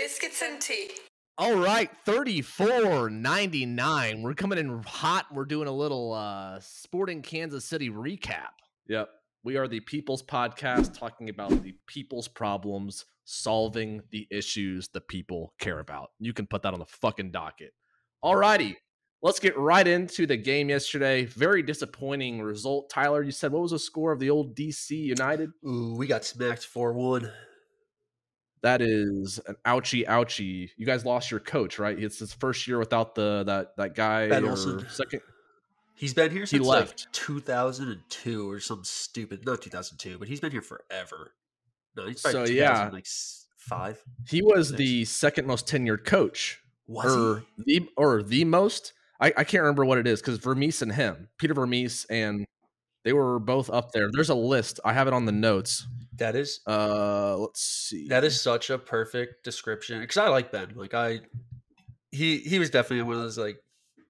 Biscuits and tea. All right, 34.99. We're coming in hot. We're doing a little uh Sporting Kansas City recap. Yep. We are the People's Podcast talking about the people's problems, solving the issues the people care about. You can put that on the fucking docket. All righty. Let's get right into the game yesterday. Very disappointing result. Tyler, you said what was the score of the old DC United? Ooh, we got smacked 4 1. That is an ouchie ouchie. You guys lost your coach, right? It's his first year without the that that guy Ben or Olsen. second. He's been here He left. like 2002 or some stupid, not 2002, but he's been here forever. No, he's So, yeah. like five. He was the second most tenured coach, Was or the or the most. I, I can't remember what it is because Vermes and him, Peter Vermes, and they were both up there. There's a list. I have it on the notes. That is Uh, let's see. that is such a perfect description because I like Ben. Like I, he he was definitely one of those like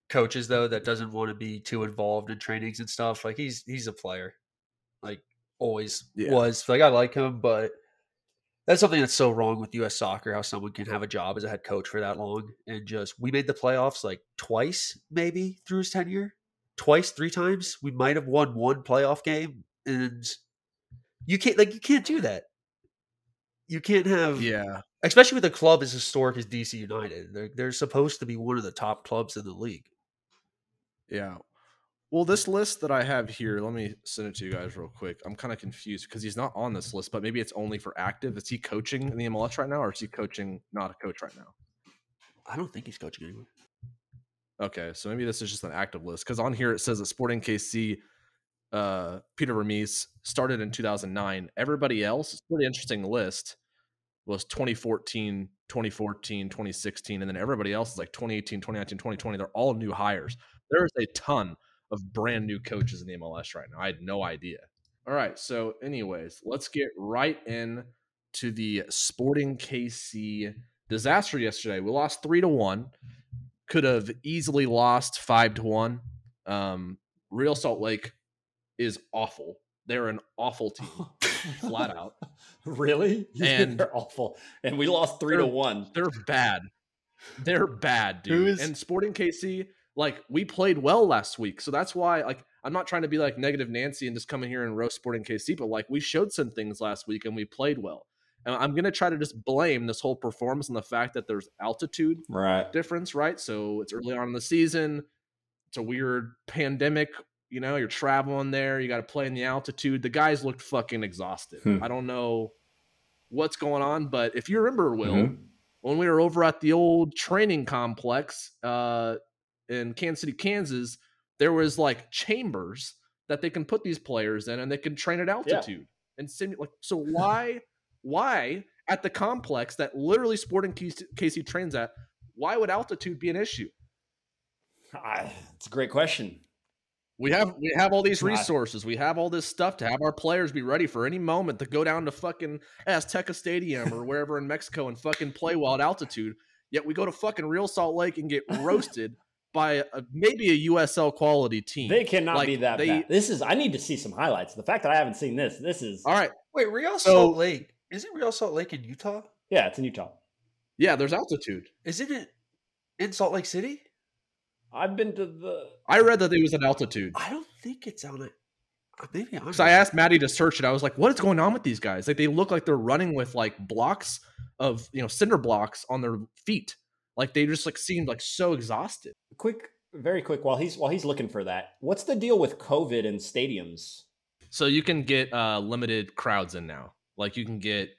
coaches though that doesn't want to be too involved in trainings and stuff. Like he's he's a player, like always Yeah. was. Like I like him, but that's something that's so wrong with U.S. soccer. How someone can have a job as a head coach for that long and just we made the playoffs like twice maybe through his tenure, twice, three times. We might have won one playoff game, and you can't like you can't do that. You can't have yeah. especially with a club as historic as DC United. They're they're supposed to be one of the top clubs in the league. Yeah. Well, this list that I have here, let me send it to you guys real quick. I'm kind of confused because he's not on this list, but maybe it's only for active. Is he coaching in the MLS right now, or is he coaching not a coach right now? I don't think he's coaching anywhere. Okay, so maybe this is just an active list because on here it says that Sporting KC, uh, Peter Vermes started in 2009. Everybody else, it's a pretty interesting list, was 2014, 2014, 2016, and then everybody else is like 2018, 2019, 2020. They're all new hires. There is a ton of brand new coaches in the MLS right now. I had no idea. All right, so anyways, let's get right in to the Sporting KC disaster yesterday. We lost three to one could have easily lost five to one. Um, Real Salt Lake is awful. They're an awful team, flat out. Really? And- they're awful. And we lost three to one. They're bad. They're bad, dude. is- And Sporting KC, like we played well last week, so that's why. Like, I'm not trying to be like negative Nancy and just come in here and roast Sporting KC, but like we showed some things last week and we played well. And I'm gonna try to just blame this whole performance on the fact that there's altitude Right. difference, right? So it's early on in the season. It's a weird pandemic. You know, you're traveling there. You got to play in the altitude. The guys looked fucking exhausted. Hmm. I don't know what's going on, but if you remember, Will, Mhm. when we were over at the old training complex uh, in Kansas City, Kansas, there was like chambers that they can put these players in, and they can train at altitude and simulate. Like, so why, why at the complex that literally Sporting KC KC trains at? Why would altitude be an issue? I, it's a great question. We have we have all these resources. We have all this stuff to have our players be ready for any moment to go down to fucking Azteca Stadium or wherever in Mexico and fucking play well at altitude. Yet we go to fucking Real Salt Lake and get roasted by a, maybe a USL quality team. They cannot Like, be that they- bad. This is. I need to see some highlights. The fact that I haven't seen this. This is. all right, Wait, Real So- Salt Lake isn't Real Salt Lake in Utah? Yeah, it's in Utah. yeah, there's altitude. Isn't it in Salt Lake City? I've been to the. I read that it was at altitude. I don't think it's on it. Maybe I'm. Because I asked Maddie to search it. I was like, what is going on with these guys? Like they look like they're running with like blocks of you know cinder blocks on their feet. Like they just like seemed like so exhausted. Quick, very quick. While he's while he's looking for that, what's the deal with COVID and stadiums? So you can get uh limited crowds in now. Like you can get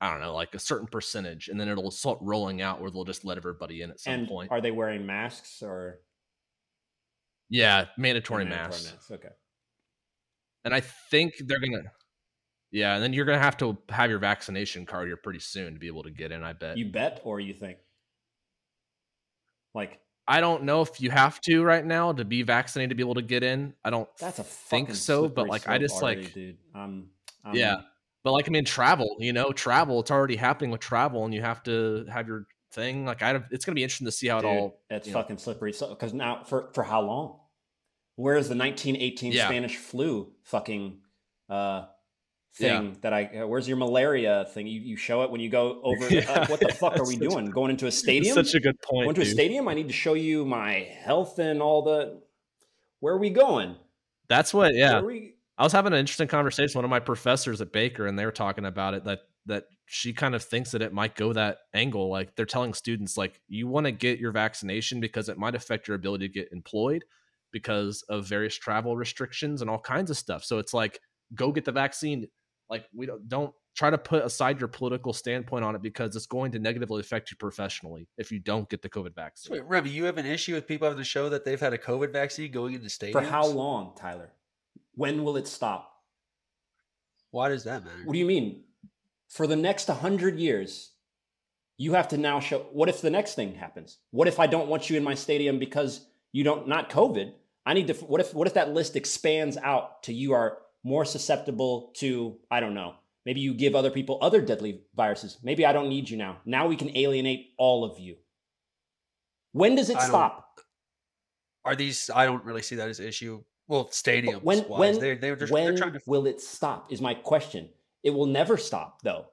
I don't know, like a certain percentage, and then it'll start rolling out where they'll just let everybody in at some and point. are they wearing masks or yeah, mandatory, mandatory masks. masks? Okay. And I think they're gonna Yeah, and then you're gonna have to have your vaccination card here pretty soon to be able to get in, I bet. You bet, or you think? Like I don't know if you have to right now to be vaccinated to be able to get in. I don't that's a think so, but like I just already, like dude. Um, Yeah. But like I mean, travel, you know, travel. It's already happening with travel, and you have to have your thing. Like I, it's going to be interesting to see how it all. it's you know. fucking slippery. So because now for for how long? Where's the 1918 Yeah. Spanish flu fucking uh thing that I. Uh, where's your malaria thing? You, you show it when you go over. Yeah, uh, what the fuck are we doing? Going into a stadium? such a good point. Going to a stadium? I need to show you my health and all the. Where are we going? That's what. Yeah, Where are we? I was having an interesting conversation with one of my professors at Baker, and they were talking about it that that she kind of thinks that it might go that angle. Like they're telling students, like you want to get your vaccination because it might affect your ability to get employed because of various travel restrictions and all kinds of stuff. So it's like go get the vaccine. Like we don't don't try to put aside your political standpoint on it because it's going to negatively affect you professionally if you don't get the COVID vaccine. wait, Remy, you have an issue with people having to show that they've had a COVID vaccine going into stadiums? For how long, Tyler? When will it stop? Why does that matter? What do you mean? For the next 100 years, you have to now show. What if the next thing happens? What if I don't want you in my stadium because you don't, not COVID? I need to, what if, what if that list expands out to you are more susceptible to, I don't know, maybe you give other people other deadly viruses. Maybe I don't need you now. Now we can alienate all of you. When does it I stop? Are these? I don't really see that as an issue. Well, stadiums. When, wise, when, they're, they're, just, when they're trying to. will it stop? Is my question. It will never stop, though.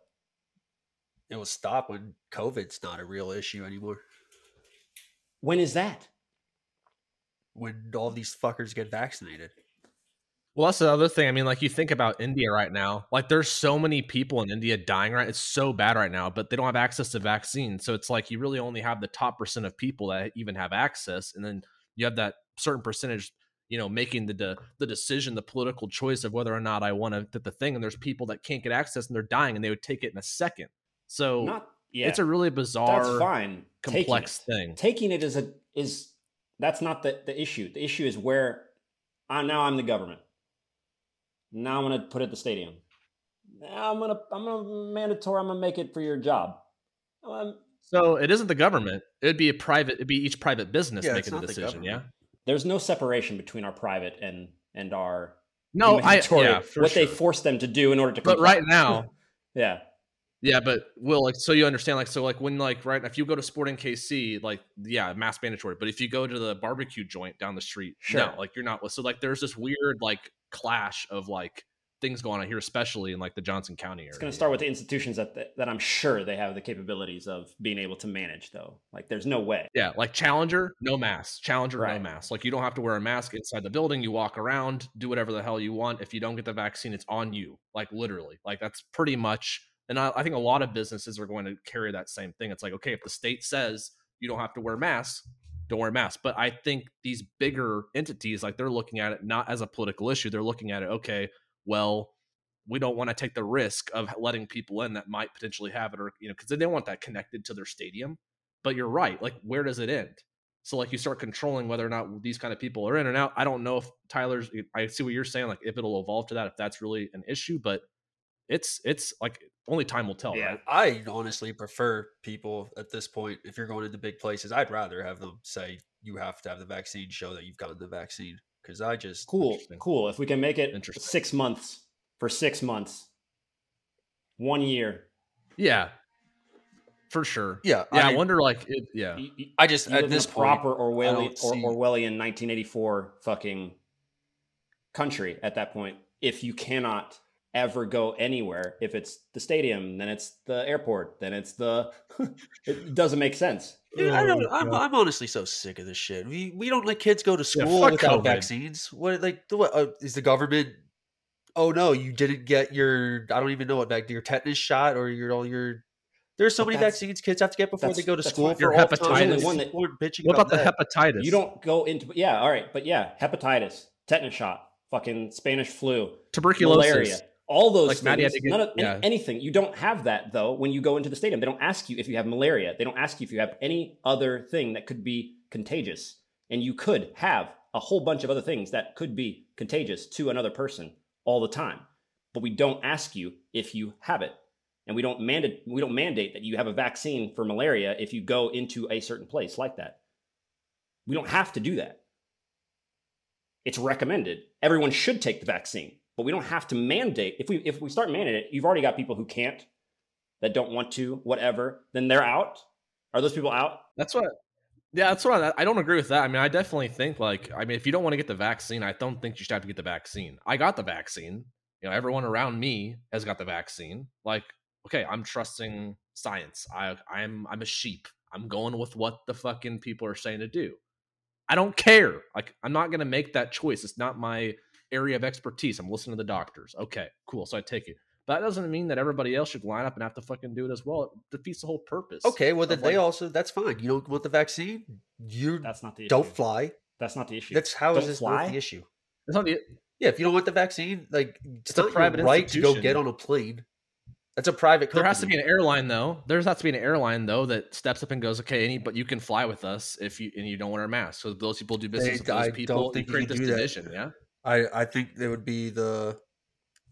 It will stop when COVID's not a real issue anymore. When is that? When all these fuckers get vaccinated. Well, that's the other thing. I mean, like you think about India right now. Like there's so many people in India dying right. It's so bad right now, but they don't have access to vaccines. So it's like you really only have the top percent of people that even have access, and then you have that certain percentage, you know, making the de- the decision, the political choice of whether or not I want to get the thing. And there's people that can't get access and they're dying, and they would take it in a second. So Not yeah. it's a really bizarre, that's fine. Complex it. thing. Taking it is a is that's not the the issue. The issue is where uh, now I'm the government. Now I'm gonna put it at the stadium. Now I'm gonna I'm gonna mandatory. I'm gonna make it for your job. Um, So it isn't the government. It'd be a private. It'd be each private business Yeah, making the not the decision. yeah. There's no separation between our private and and our No, I yeah, for what they force them to do in order to. But right now, yeah, Yeah, but Will, like, so you understand, like, so like when like right, if you go to Sporting KC, like, yeah, mass mandatory. But if you go to the barbecue joint down the street, Sure. no, like you're not. So like, there's this weird like clash of like things going on here, especially in like the Johnson County area. it's going to start with the institutions that that I'm sure they have the capabilities of being able to manage. Though, like, there's no way. Yeah, like Challenger, no mask. Challenger, no mask. Like you don't have to wear a mask inside the building. You walk around, do whatever the hell you want. If you don't get the vaccine, it's on you. Like literally. Like that's pretty much. And I, I think a lot of businesses are going to carry that same thing. It's like, okay, if the state says you don't have to wear masks, don't wear masks. But I think these bigger entities, like they're looking at it not as a political issue. They're looking at it, okay, well, we don't want to take the risk of letting people in that might potentially have it, or you know, because they don't want that connected to their stadium. But you're right. Like, where does it end? So, like, you start controlling whether or not these kind of people are in and out. I don't know if Tyler's. I see what you're saying. Like, if it'll evolve to that, if that's really an issue. But it's it's like only time will tell, Yeah, right? I honestly prefer people at this point. If you're going into big places, I'd rather have them say you have to have the vaccine, show that you've gotten the vaccine. Because I just Cool, cool. If we can make it six months for six months, one year. Yeah, for sure. yeah, Yeah, I, I, wonder. Like, it, yeah, You, you- I just you live at this in a point, proper Orwellian, don't or, see- Orwellian 1984 fucking country at that point. If you cannot ever go anywhere, if it's the stadium, then it's the airport, then it's the. it doesn't make sense. Dude, I Oh, don't, I'm, I'm honestly so sick of this shit. We we don't let kids go to school fuck without COVID. vaccines. What like the- what uh, is the government? Oh no, you didn't get your I don't even know what back your tetanus shot or your all your. There's so But many vaccines kids have to get before they go to school fine. for Your all hepatitis. time. One that- People are bitching what about the that. hepatitis? You don't go into yeah, all right, but yeah, hepatitis, tetanus shot, fucking Spanish flu, tuberculosis. malaria, all those Like, things. Maddie had to get- none of, yeah. anything. You don't have that though when you go into the stadium. They don't ask you if you have malaria. They don't ask you if you have any other thing that could be contagious. And you could have a whole bunch of other things that could be contagious to another person all the time. But we don't ask you if you have it. And we don't mandate we don't mandate that you have a vaccine for malaria if you go into a certain place like that. We don't have to do that. It's recommended. Everyone should take the vaccine, but we don't have to mandate. If we if we start mandating it, you've already got people who can't, that don't want to, whatever. Then they're out. Are those people out? That's what. Yeah, that's what I, I don't agree with that. I mean, I definitely think like I mean, if you don't want to get the vaccine, I don't think you should have to get the vaccine. I got the vaccine. you know, everyone around me has got the vaccine. Like, okay, I'm trusting science. I I'm I'm a sheep. I'm going with what the fucking people are saying to do. I don't care. Like, I'm not gonna make that choice. It's not my area of expertise. I'm listening to the doctors. Okay, cool. So I take it. But that doesn't mean that everybody else should line up and have to fucking do it as well. It defeats the whole purpose. Okay, well then of, they like- also that's fine. You don't want the vaccine, you That's not the issue. don't fly. That's not the issue. That's how is Don't this fly? not the issue? It's not the, Yeah, if you don't want the vaccine, like it's, It's a private right to go get on a plane. That's a private company. there has to be an airline though. There has to be an airline though that steps up and goes, okay, any, but you can fly with us if you and you don't wear a mask. So those people do business with I those don't people. think you you create this do that. division. Yeah, I I think there would be the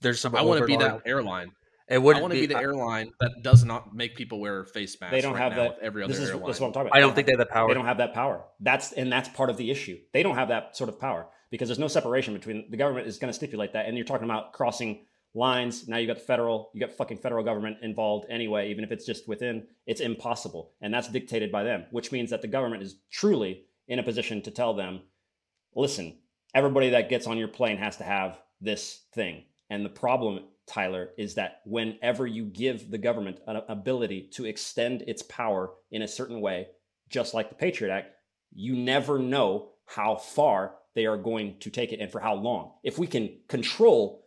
there's some. I want to be that airline. It I wouldn't want to be the I- airline that does not make people wear face masks. They don't right have that. Every other this is, airline. this is what I'm talking about. I don't think they have the power. They don't have that power. That's and that's part of the issue. They don't have that sort of power because there's no separation between the government is going to stipulate that, and you're talking about crossing lines. Now you got the federal, you got fucking federal government involved anyway, even if it's just within. It's impossible, and that's dictated by them, which means that the government is truly in a position to tell them, listen, everybody that gets on your plane has to have this thing. And the problem, Tyler, is that whenever you give the government an ability to extend its power in a certain way, just like the Patriot Act, you never know how far they are going to take it and for how long. If we can control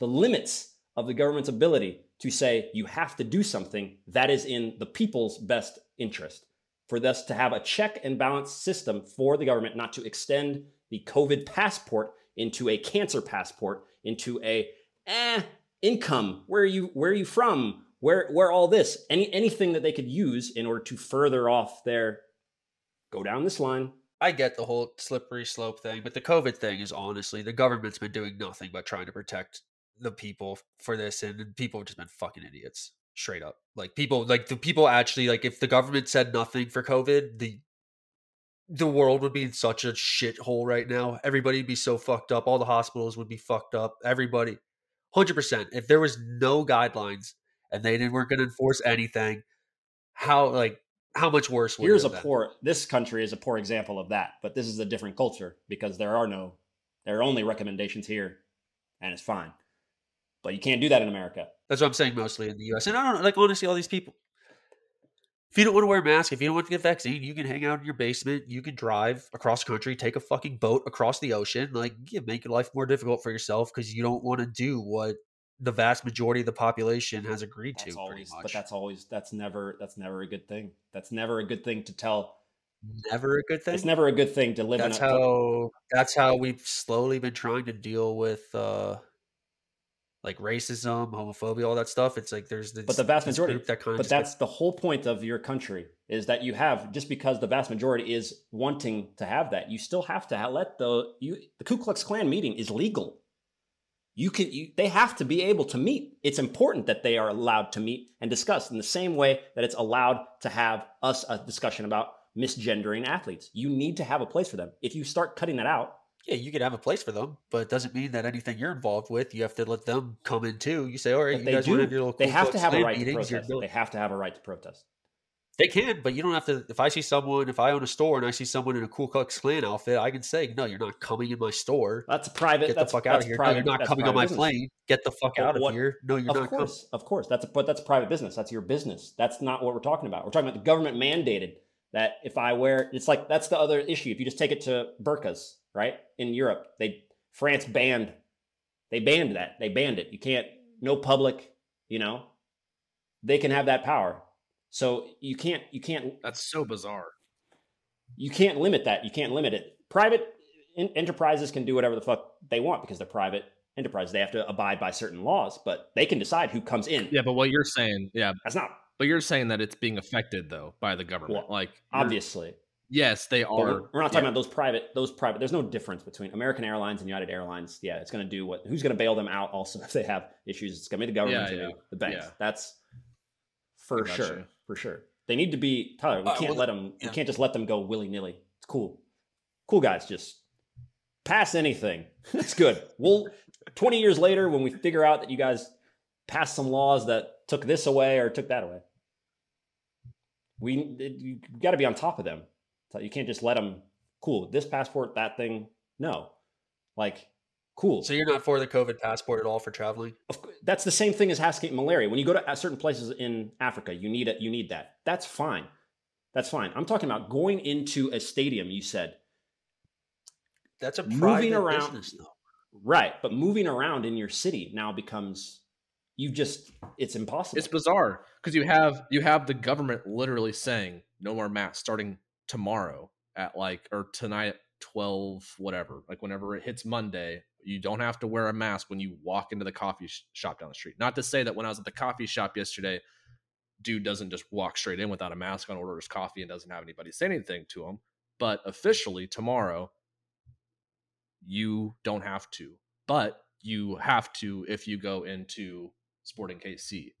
the limits of the government's ability to say you have to do something, that is in the people's best interest. For us to have a check and balance system for the government not to extend the COVID passport into a cancer passport, into a eh, income. Where are you where are you from? Where where all this? Any anything that they could use in order to further off their go down this line. I get the whole slippery slope thing, but the COVID thing is honestly the government's been doing nothing but trying to protect the people for this, and people have just been fucking idiots, straight up. Like people, like the people actually, like if the government said nothing for COVID, the the world would be in such a shithole right now. Everybody'd be so fucked up. All the hospitals would be fucked up. Everybody, hundred percent. If there was no guidelines and they didn't weren't going to enforce anything, how like how much worse would Here's it a poor this country is a poor example of that, but this is a different culture because there are no there are only recommendations here and it's fine. But you can't do that in America. That's what I'm saying mostly in the US. And I don't know, like honestly, all these people. If you don't want to wear a mask, if you don't want to get vaccine, you can hang out in your basement. You can drive across country, take a fucking boat across the ocean. Like, yeah, make your life more difficult for yourself because you don't want to do what the vast majority of the population has agreed That's to. always pretty much, but that's always that's never that's never a good thing. That's never a good thing to tell. never a good thing. It's never a good thing to live that's in a how. That's how we've slowly been trying to deal with, uh like racism, homophobia, all that stuff. It's like there's this, But the vast majority- group that kind of but that's the whole point of your country is that you have just because the vast majority is wanting to have that you still have to let the you the ku klux klan meeting is legal. You can you, they have to be able to meet. It's important that they are allowed to meet and discuss in the same way that it's allowed to have us a discussion about misgendering athletes. You need to have a place for them. If you start cutting that out Yeah, you could have a place for them, but it doesn't mean that anything you're involved with, you have to let them come in too. You say, all right, but you they guys want to do have your little they Ku have to have a right to meetings, you're protest they have to have a right to protest They can, but you don't have to. If I see someone, if I own a store and I see someone in a Ku Klux Klan outfit, I can say, no, you're not coming in my store. that's a private Get the that's, fuck out of here. private, no, you're not coming on my business. plane. Get the fuck But out of what- here. No, you're of not Of course, of course. That's a, but that's private business. That's your business. That's not what we're talking about. We're talking about the government mandated that if I wear, it's like that's the other issue. If you just take it to burqas, right? In Europe, they France banned, they banned that. They banned it. You can't no public. You know, they can have that power. So you can't you can't That's so bizarre. you can't limit that. You can't limit it. Private en- enterprises can do whatever the fuck they want because they're private enterprises. They have to abide by certain laws, but they can decide who comes in. Yeah, but what you're saying, yeah, That's not but you're saying that it's being affected though by the government. Well, like obviously. Yes, they But we're, we're not talking yeah. about those private. Those private. There's no difference between American Airlines and United Airlines. Yeah, it's going to do what? Who's going to bail them out? Also, if they have issues, it's going to be the government, Yeah, yeah, the banks. yeah. That's for sure. you. For sure. They need to be Tyler. We Uh, can't well, let them. yeah. We can't just let them go willy nilly. It's cool. Cool guys, just pass anything. That's good. We'll 20 years later when we figure out that you guys passed some laws that took this away or took that away. We you got to be on top of them. So you can't just let them. Cool. This passport, that thing. No, like Cool. So you're not for the COVID passport at all for traveling? That's the same thing as Hasgate malaria. When you go to certain places in Africa, you need it. You need that. That's fine. That's fine. I'm talking about going into a stadium. You said That's a Moving around- business, though. right, but moving around in your city now becomes you just it's impossible. It's bizarre because you have you have the government literally saying no more masks starting tomorrow at like or tonight at twelve whatever like whenever it hits Monday you don't have to wear a mask when you walk into the coffee sh- shop down the street. Not to say that when I was at the coffee shop yesterday, dude doesn't just walk straight in without a mask on, orders coffee, and doesn't have anybody say anything to him. But officially tomorrow, you don't have to, but you have to if you go into Sporting KC.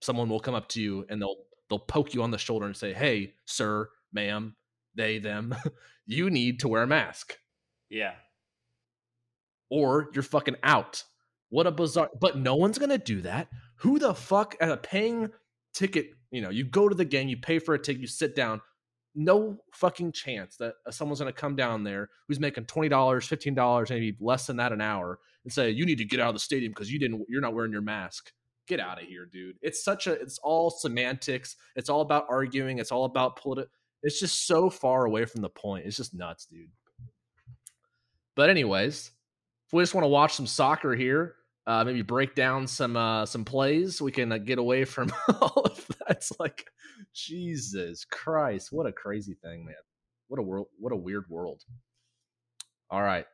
Someone will come up to you and they'll they'll poke you on the shoulder and say, "Hey, sir, ma'am, they, them, you need to wear a mask, yeah. or you're fucking out." What a bizarre! But no one's gonna do that. Who the fuck at a paying ticket? You know, you go to the game, you pay for a ticket, you sit down. No fucking chance that uh, someone's gonna come down there who's making twenty dollars, fifteen dollars, maybe less than that an hour, and say you need to get out of the stadium because you didn't, you're not wearing your mask. Get out of here, dude. It's such a, it's all semantics. It's all about arguing. It's all about political. It's just so far away from the point. It's just nuts, dude. But anyways, if we just want to watch some soccer here, uh, maybe break down some uh, some plays, we can uh, get away from all of that. It's like Jesus Christ, what a crazy thing, man. What a world, what a weird world. All right,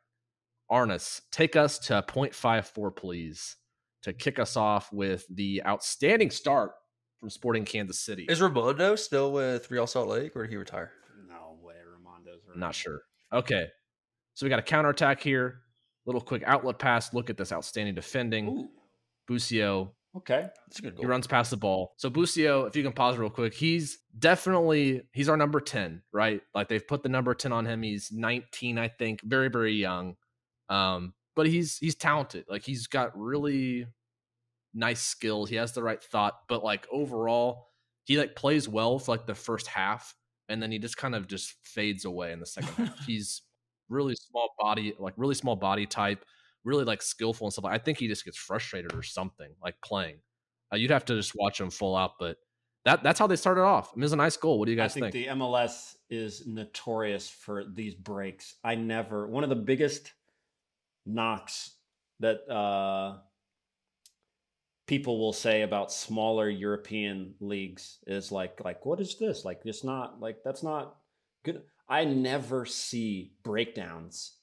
Arnis, take us to 0.54, please, to kick us off with the outstanding start from Sporting Kansas City. Is Rimando still with Real Salt Lake, or did he retire? No way, Rimando's. I'm not sure. Okay, so we got a counterattack here. Little quick outlet pass. Look at this outstanding defending. Ooh, Busio okay. That's a good He runs past the ball. So Busio, if you can pause real quick, he's definitely he's our number 10, right? Like they've put the number 10 on him. He's 19, I think, very, very young. Um, but he's he's talented. Like he's got really nice skills. He has the right thought, but like overall, he like plays well for like the first half, and then he just kind of just fades away in the second half. He's really small body, like really small body type, really like skillful and stuff. I think he just gets frustrated or something, like playing. Uh, you'd have to just watch him full out, but that that's how they started off. I mean, it was a nice goal. What do you I guys think, think? the MLS is notorious for these breaks. I never one of the biggest knocks that uh, people will say about smaller European leagues is like like what is this? Like it's not like that's not good. I never see breakdowns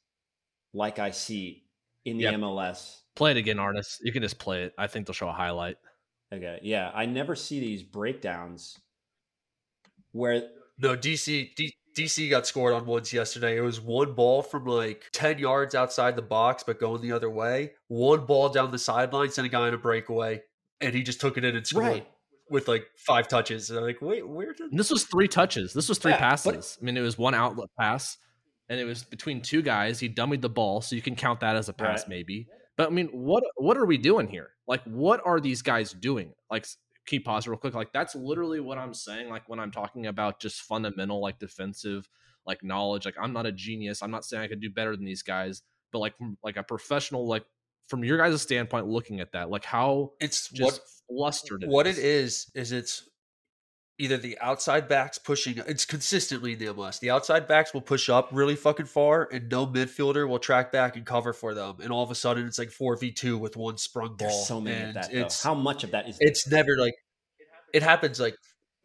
like I see in the Yep. MLS. play it again, artist. You can just play it. I think they'll show a highlight. Okay, yeah, I never see these breakdowns where No, DC D, DC got scored on once yesterday. It was one ball from like ten yards outside the box, but going the other way. One ball down the sideline, sent a guy in a breakaway, and he just took it in and scored right with like five touches. And I'm like, wait, where did And this was three touches. This was three Yeah, but- passes. I mean, it was one outlet pass, and it was between two guys. He dummied the ball, so you can count that as a pass, Right. maybe. But I mean, what what are we doing here? Like, what are these guys doing? Like, keep pause real quick. Like, that's literally what I'm saying. Like when I'm talking about just fundamental, like defensive, like knowledge. Like, I'm not a genius. I'm not saying I could do better than these guys, but like from like a professional, like from your guys' standpoint, looking at that, like how it's just what flustered what it is is it's either the outside backs pushing it's consistently in the MLS. The outside backs will push up really fucking far and no midfielder will track back and cover for them. And all of a sudden it's like 4v2 with one sprung ball. there's so many of that. Though. It's How much of that is it's never like it happens like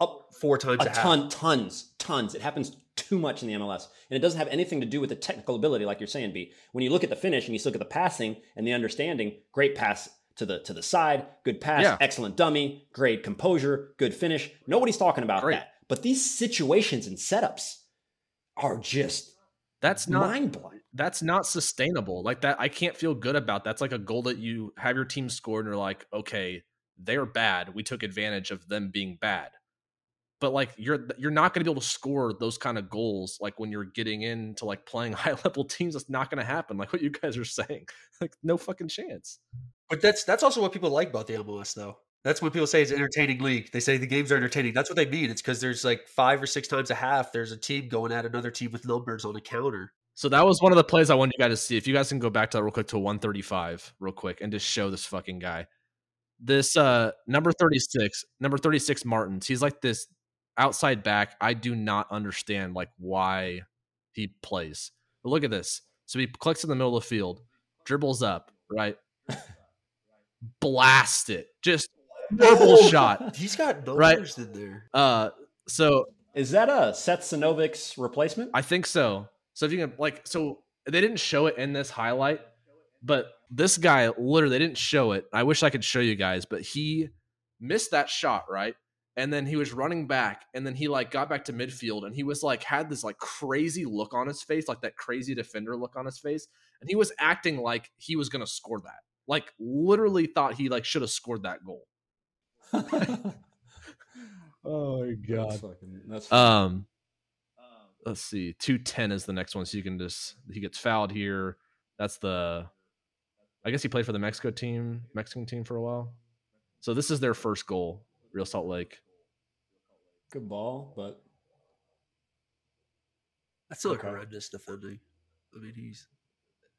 up four times a, a half. ton, tons, tons. It happens too much in the MLS, and it doesn't have anything to do with the technical ability, like you're saying, B. When you look at the finish and you look at the passing and the understanding, great pass to the to the side, good pass, Yeah. excellent dummy, great composure, good finish. Nobody's talking about Great. that. But these situations and setups are just that's not mind blowing. that's not sustainable. Like that, I can't feel good about. That's like a goal that you have your team scored, and you're like, okay, they're bad. We took advantage of them being bad. But like you're you're not going to be able to score those kind of goals like when you're getting into like playing high level teams. That's not going to happen. Like what you guys are saying, like no fucking chance. But that's that's also what people like about the MLS though. That's when people say it's entertaining league. They say the games are entertaining. That's what they mean. It's because there's like five or six times a half there's a team going at another team with numbers on a counter. So that was one of the plays I wanted you guys to see. If you guys can go back to that real quick to 135 real quick and just show this fucking guy. This uh number 36, number 36 Martins. He's like this outside back. I do not understand like why he plays. But look at this. So he clicks in the middle of the field, dribbles up, right? Blast it. Just horrible shot. He's got numbers Right. in there. Uh so Is that a Seth Sinovic's replacement? I think so. So if you can like so they didn't show it in this highlight, but this guy literally they didn't show it. I wish I could show you guys, but he missed that shot, right? And then he was running back and then he like got back to midfield and he was like had this like crazy look on his face, like that crazy defender look on his face, and he was acting like he was going to score that. Like literally thought he like should have scored that goal. Oh my That's fucking, that's. Um, let's see. Two ten is the next one, so you can just he gets fouled here. That's the. I guess he played for the Mexico team, Mexican team for a while. So this is their first goal, Real Salt Lake. good ball, but That's still Okay. horrendous defending. I mean, he's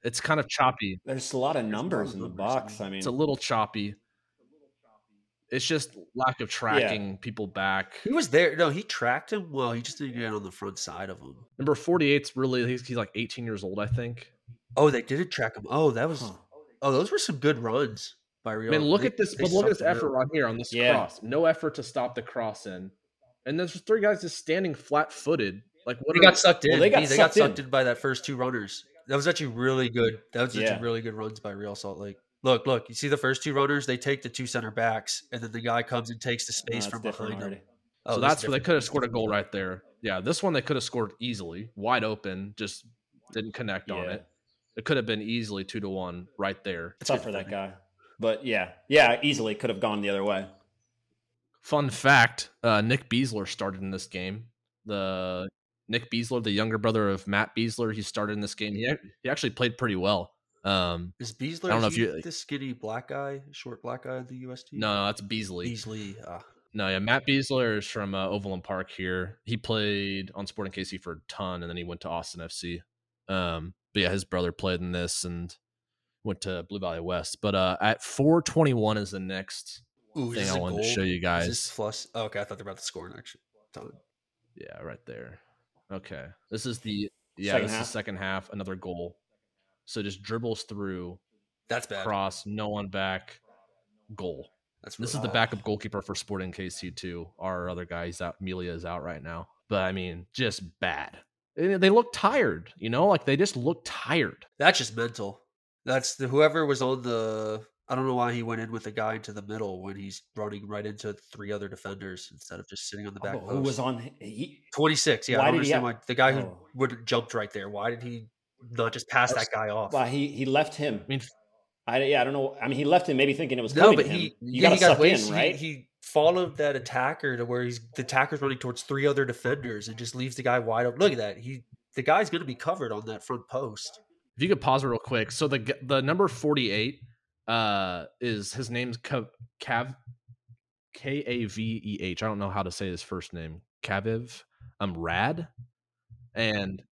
It's kind of choppy. there's a lot of a lot numbers in the box. I I mean, It's a little choppy. It's just lack of tracking people back. he was there. No, he tracked him. Well, he just didn't get on the front side of him. Number 48's really he's, he's like 18 years old, I think. Oh, they didn't track him. Oh, that was. Huh. Oh, those were some good runs by Rio. I mean, look They- at this, but look at this effort out. right here on this Yeah. cross. No effort to stop the cross in. And there's three guys just standing flat footed. Like what They are- got sucked in. Well, they got they got sucked in. sucked in by that first two runners. That was actually really good. That was actually Yeah. really good runs by Real Salt Lake. Look, look, you see the first two runners? They take the two center backs, and then the guy comes and takes the space it's from different behind him. already. Oh, so this that's where they could have scored a goal right there. Yeah, this one they could have scored easily, wide open, just didn't connect on it. It could have been easily two to one right there. It's tough for that guy, but yeah, yeah, easily could have gone the other way. Fun fact: uh, Nick Besler started in this game. The Nick Besler, the younger brother of Matt Besler, he started in this game. He he actually played pretty well. Um, Is Besler? I don't know if you- the skinny black guy, short black guy in the US team. no, no, that's Beasley. Beasley. ah. No, yeah, Matt Besler is from uh, Overland Park here. He played on Sporting KC for a ton, and then he went to Austin FC. Um, but yeah, his brother played in this and went to Blue Valley West. But uh, at 421 is the next Ooh, thing I wanted to show you Is guys. this plus? Oh, okay, I thought they were about to score time. Yeah, right there. Okay, this is the yeah, Second this half? is second half. Another goal. So just dribbles through, That's bad. cross, no one back, goal. That's This rough. is the backup goalkeeper for Sporting KC too. Our other guy, he's out. Melia is out right now. But I mean, just bad. They they look tired, you know, like they just look tired. That's just mental. That's the whoever was on the. I don't know why he went in with the guy into the middle when he's running right into three other defenders instead of just sitting on the oh, back Oh, post. who was on? He, Twenty six? Yeah, Why I don't understand have- why the guy who Oh. would have jumped right there. Why did he not just pass that guy off? well, he he left him. I mean, I yeah, I don't know. I mean, he left him maybe thinking it was No, coming but to him. he you yeah, got he to got suck way, in, right? He, he followed that attacker to where he's the attacker's running towards three other defenders and just leaves the guy wide open. Look at that. He the guy's going to be covered on that front post. if you could pause real quick. So the the number 48 uh is his name's Cav K A V E H. I don't know how to say his first name. Kaviv. Um Rad. And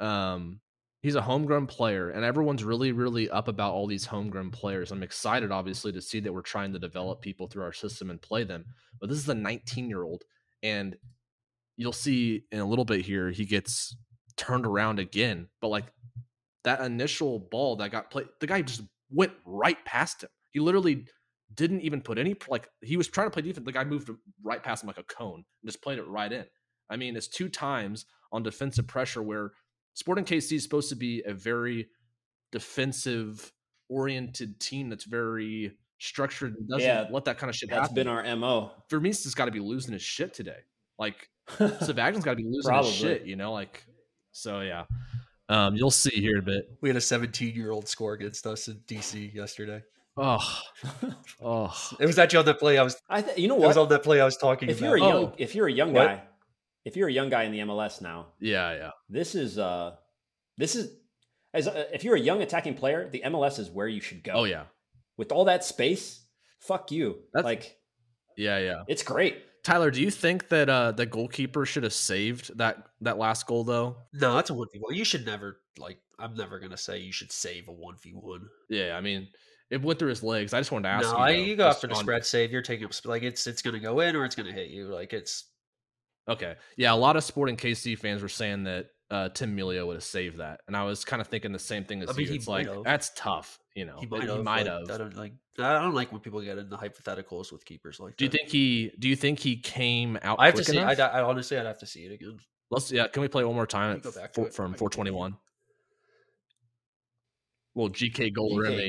um he's a homegrown player and everyone's really really up about all these homegrown players. I'm excited obviously to see that we're trying to develop people through our system and play them. But this is a 19-year-old and you'll see in a little bit here he gets turned around again. But like that initial ball that got played, the guy just went right past him. He literally didn't even put any like he was trying to play defense. The guy moved right past him like a cone and just played it right in. I mean, it's two times on defensive pressure where Sporting KC is supposed to be a very defensive oriented team that's very structured and doesn't Yeah, let that kind of shit That's happen. That's been our mo. Vermes has got to be losing his shit today. Like Savagnon's got to be losing his shit, you know, like so yeah. Um, you'll see here in a bit. We had a 17 year old score against us in DC yesterday. Oh, oh, It was actually on that play I was. I th- you know It was on that play I was talking If about. you're a young, Oh. if you're a young What? guy, if you're a young guy in the MLS now, yeah, yeah. this is uh, this is as uh, if you're a young attacking player, the MLS is where you should go. Oh yeah, with all that space, fuck you. That's- like yeah, yeah. it's great. Tyler, do you think that uh the goalkeeper should have saved that that last goal though? No, that's a one v one. You should never like. I'm never gonna say you should save a one v one. Yeah, I mean, it went through his legs. I just wanted to ask No, you. I, you go after the spread save. You're taking up like it's it's gonna go in or it's gonna hit you. Like it's Okay. Yeah, a lot of Sporting KC fans were saying that uh, Tim Melia would have saved that, and I was kind of thinking the same thing as I mean, you. It's like have. that's tough, you know. he might have. Might like, I don't like. I don't like when people get into hypotheticals with keepers like Do you that. think he? Do you think he came out? I have to see? I, I honestly, I'd have to see it again. Let's. Yeah. Can we play one more time Let me at go back four, from four twenty one. can four go twenty back. one?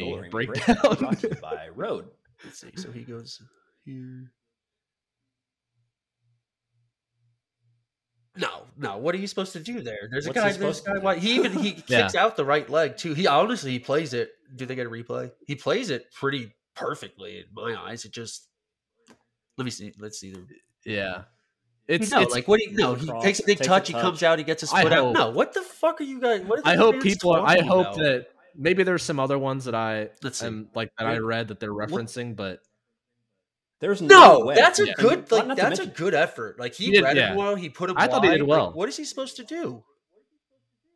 Well, GK Golarimi breakdown. brought by Road. Let's see. So he goes here. No, no. What are you supposed to do there? There's What's a guy. Supposed to guy. Why, he even he Yeah. kicks out the right leg too. He honestly he plays it. Do they get a replay? He plays it pretty perfectly in my eyes. It just. Let me see. Let's see. The, yeah. It's, no, it's like what? Do you, no, he cross, takes a big takes a touch. He touch. comes out. He gets his I foot out. hope- No, what the fuck are you guys? What are I hope fans people. I hope about? that maybe there's some other ones that I Let's see. am like that I Look- read that they're referencing, but There's no, No, way. that's a Yeah. good Not- like not to that's a good effort. Like he, He did- read yeah. him well. He put him. I thought he did well. Like, what is he supposed to do?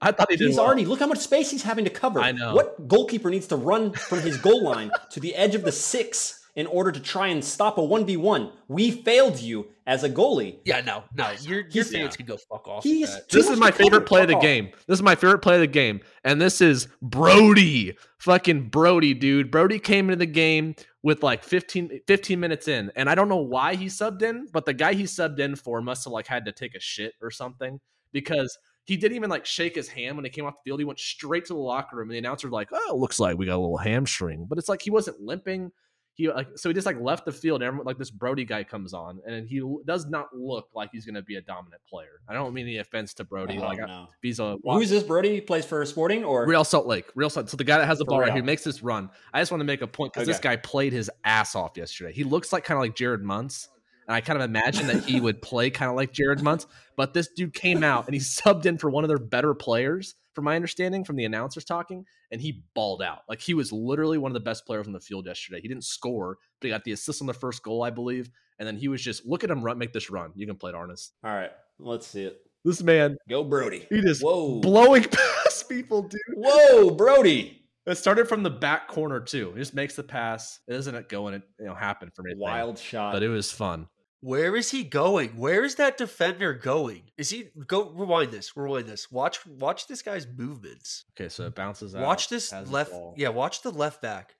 I thought he did. He's well. already look how much space he's having to cover. I know. What goalkeeper needs to run from his goal line to the edge of the six in order to try and stop a one v one? We failed you as a goalie. Yeah, no, no. Your your He's- fans yeah. can go fuck off. He's with This is my favorite cover. play of the off. game. This is my favorite play of the game. And this is Brody. Fucking Brody, dude. Brody came into the game with like 15, 15 minutes in. And I don't know why he subbed in, but the guy he subbed in for must have like had to take a shit or something because he didn't even like shake his hand when he came off the field. He went straight to the locker room and the announcer was like, Oh, looks like we got a little hamstring. But it's like he wasn't limping. He like so he just like left the field. And everyone, like this Brody guy comes on, and he does not look like he's going to be a dominant player. I don't mean any offense to Brody. Oh, like I- no. he's a Who's this Brody? He plays for Sporting or Real Salt Lake, Real Salt. So the guy that has the ball right here makes this run. I just want to make a point because this guy played his ass off yesterday. He looks like kind of like Jared Muntz, and I kind of imagined that he would play kind of like Jared Muntz. But this dude came out and he subbed in for one of their better players, from my understanding, from the announcers talking, and he balled out. Like he was literally one of the best players on the field yesterday. He didn't score, but he got the assist on the first goal, I believe. And then he was just look at him run, make this run. You can play it, Arnis. All right, let's see it. This man, Go Brody. he just Whoa. blowing past people, dude. Whoa, Brody. It started from the back corner too. He just makes the pass. It doesn't go and it you know happen for anything. Wild shot. but it was fun. Where is he going? Where is that defender going? Is he go rewind this? Rewind this. Watch watch this guy's movements. Okay, so it bounces out. Watch this left. Yeah, watch the left back.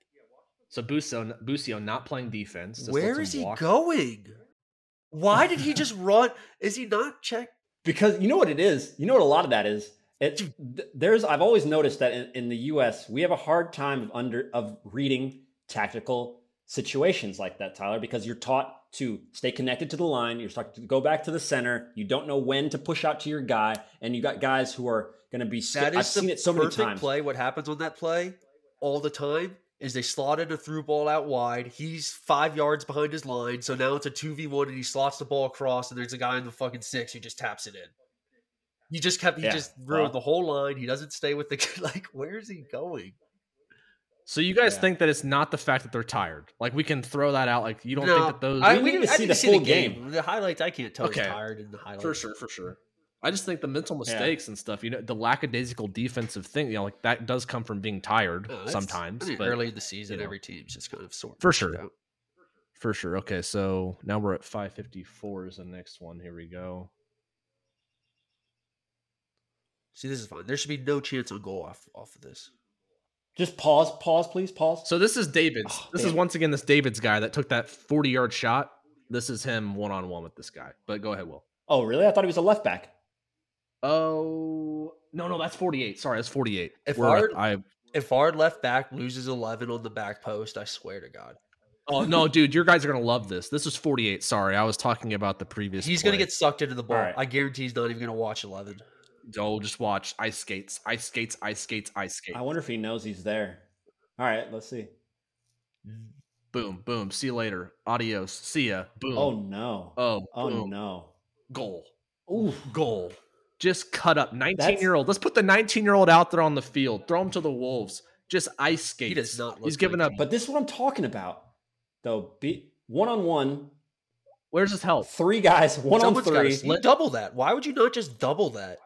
So Busio, Busio not playing defense. Where is he walk. going? Why did he just run? Is he not check? because you know what it is. You know what a lot of that is. It, there's I've always noticed that in, in the U.S. we have a hard time of under of reading tactical situations like that, Tyler, because you're taught to stay connected to the line. You're taught to go back to the center. You don't know when to push out to your guy, and you got guys who are going to be. Sca- That is I've seen it so many times. play. What happens on that play all the time is they slotted a through ball out wide. He's five yards behind his line, so now it's a two v one, and he slots the ball across, and there's a guy in the fucking six who just taps it in. He just kept. He Yeah, just ruined well- the whole line. He doesn't stay with the like. Where is he going? So you guys Yeah. think that it's not the fact that they're tired? Like we can throw that out. Like you don't No, think that those I, We we need didn't to I see didn't the see the full game. game. The highlights I can't tell. Okay. Tired in the highlights. for sure, for sure. I just think the mental Yeah. mistakes and stuff. You know, the lackadaisical defensive thing. You know, like that does come from being tired No, sometimes. I mean, but early in the season, you know. every team's just kind of sort For sure. For sure. Okay, so now we're at 554 is the next one. Here we go. See, this is fine. There should be no chance on goal off off of this. Just pause, pause, please, pause. So this is David's. Oh, this damn. is once again this David's guy that took that 40 yard shot. This is him one on one with this guy. But go ahead, Will. Oh, really? I thought he was a left back. Oh no, no, that's 48. Sorry, that's 48. If Ard, I if our left back loses 11 on the back post, I swear to God. Oh no, dude, your guys are gonna love this. This is 48. Sorry, I was talking about the previous. He's play. gonna get sucked into the ball. Right. I guarantee he's not even gonna watch 11. Joel, just watch ice skates, ice skates, ice skates, ice skates. I wonder if he knows he's there. All right, let's see. Boom, boom. See you later. Adios. See ya. Boom. Oh no. Oh. Oh no. Goal. Ooh. Goal. Just cut up. Nineteen-year-old. Let's put the nineteen-year-old out there on the field. Throw him to the wolves. Just ice skate. He does not. He's giving up. But this is what I'm talking about. Though, be one on one. Where's his help? Three guys, one Someone's on three. Double that. Why would you not just double that?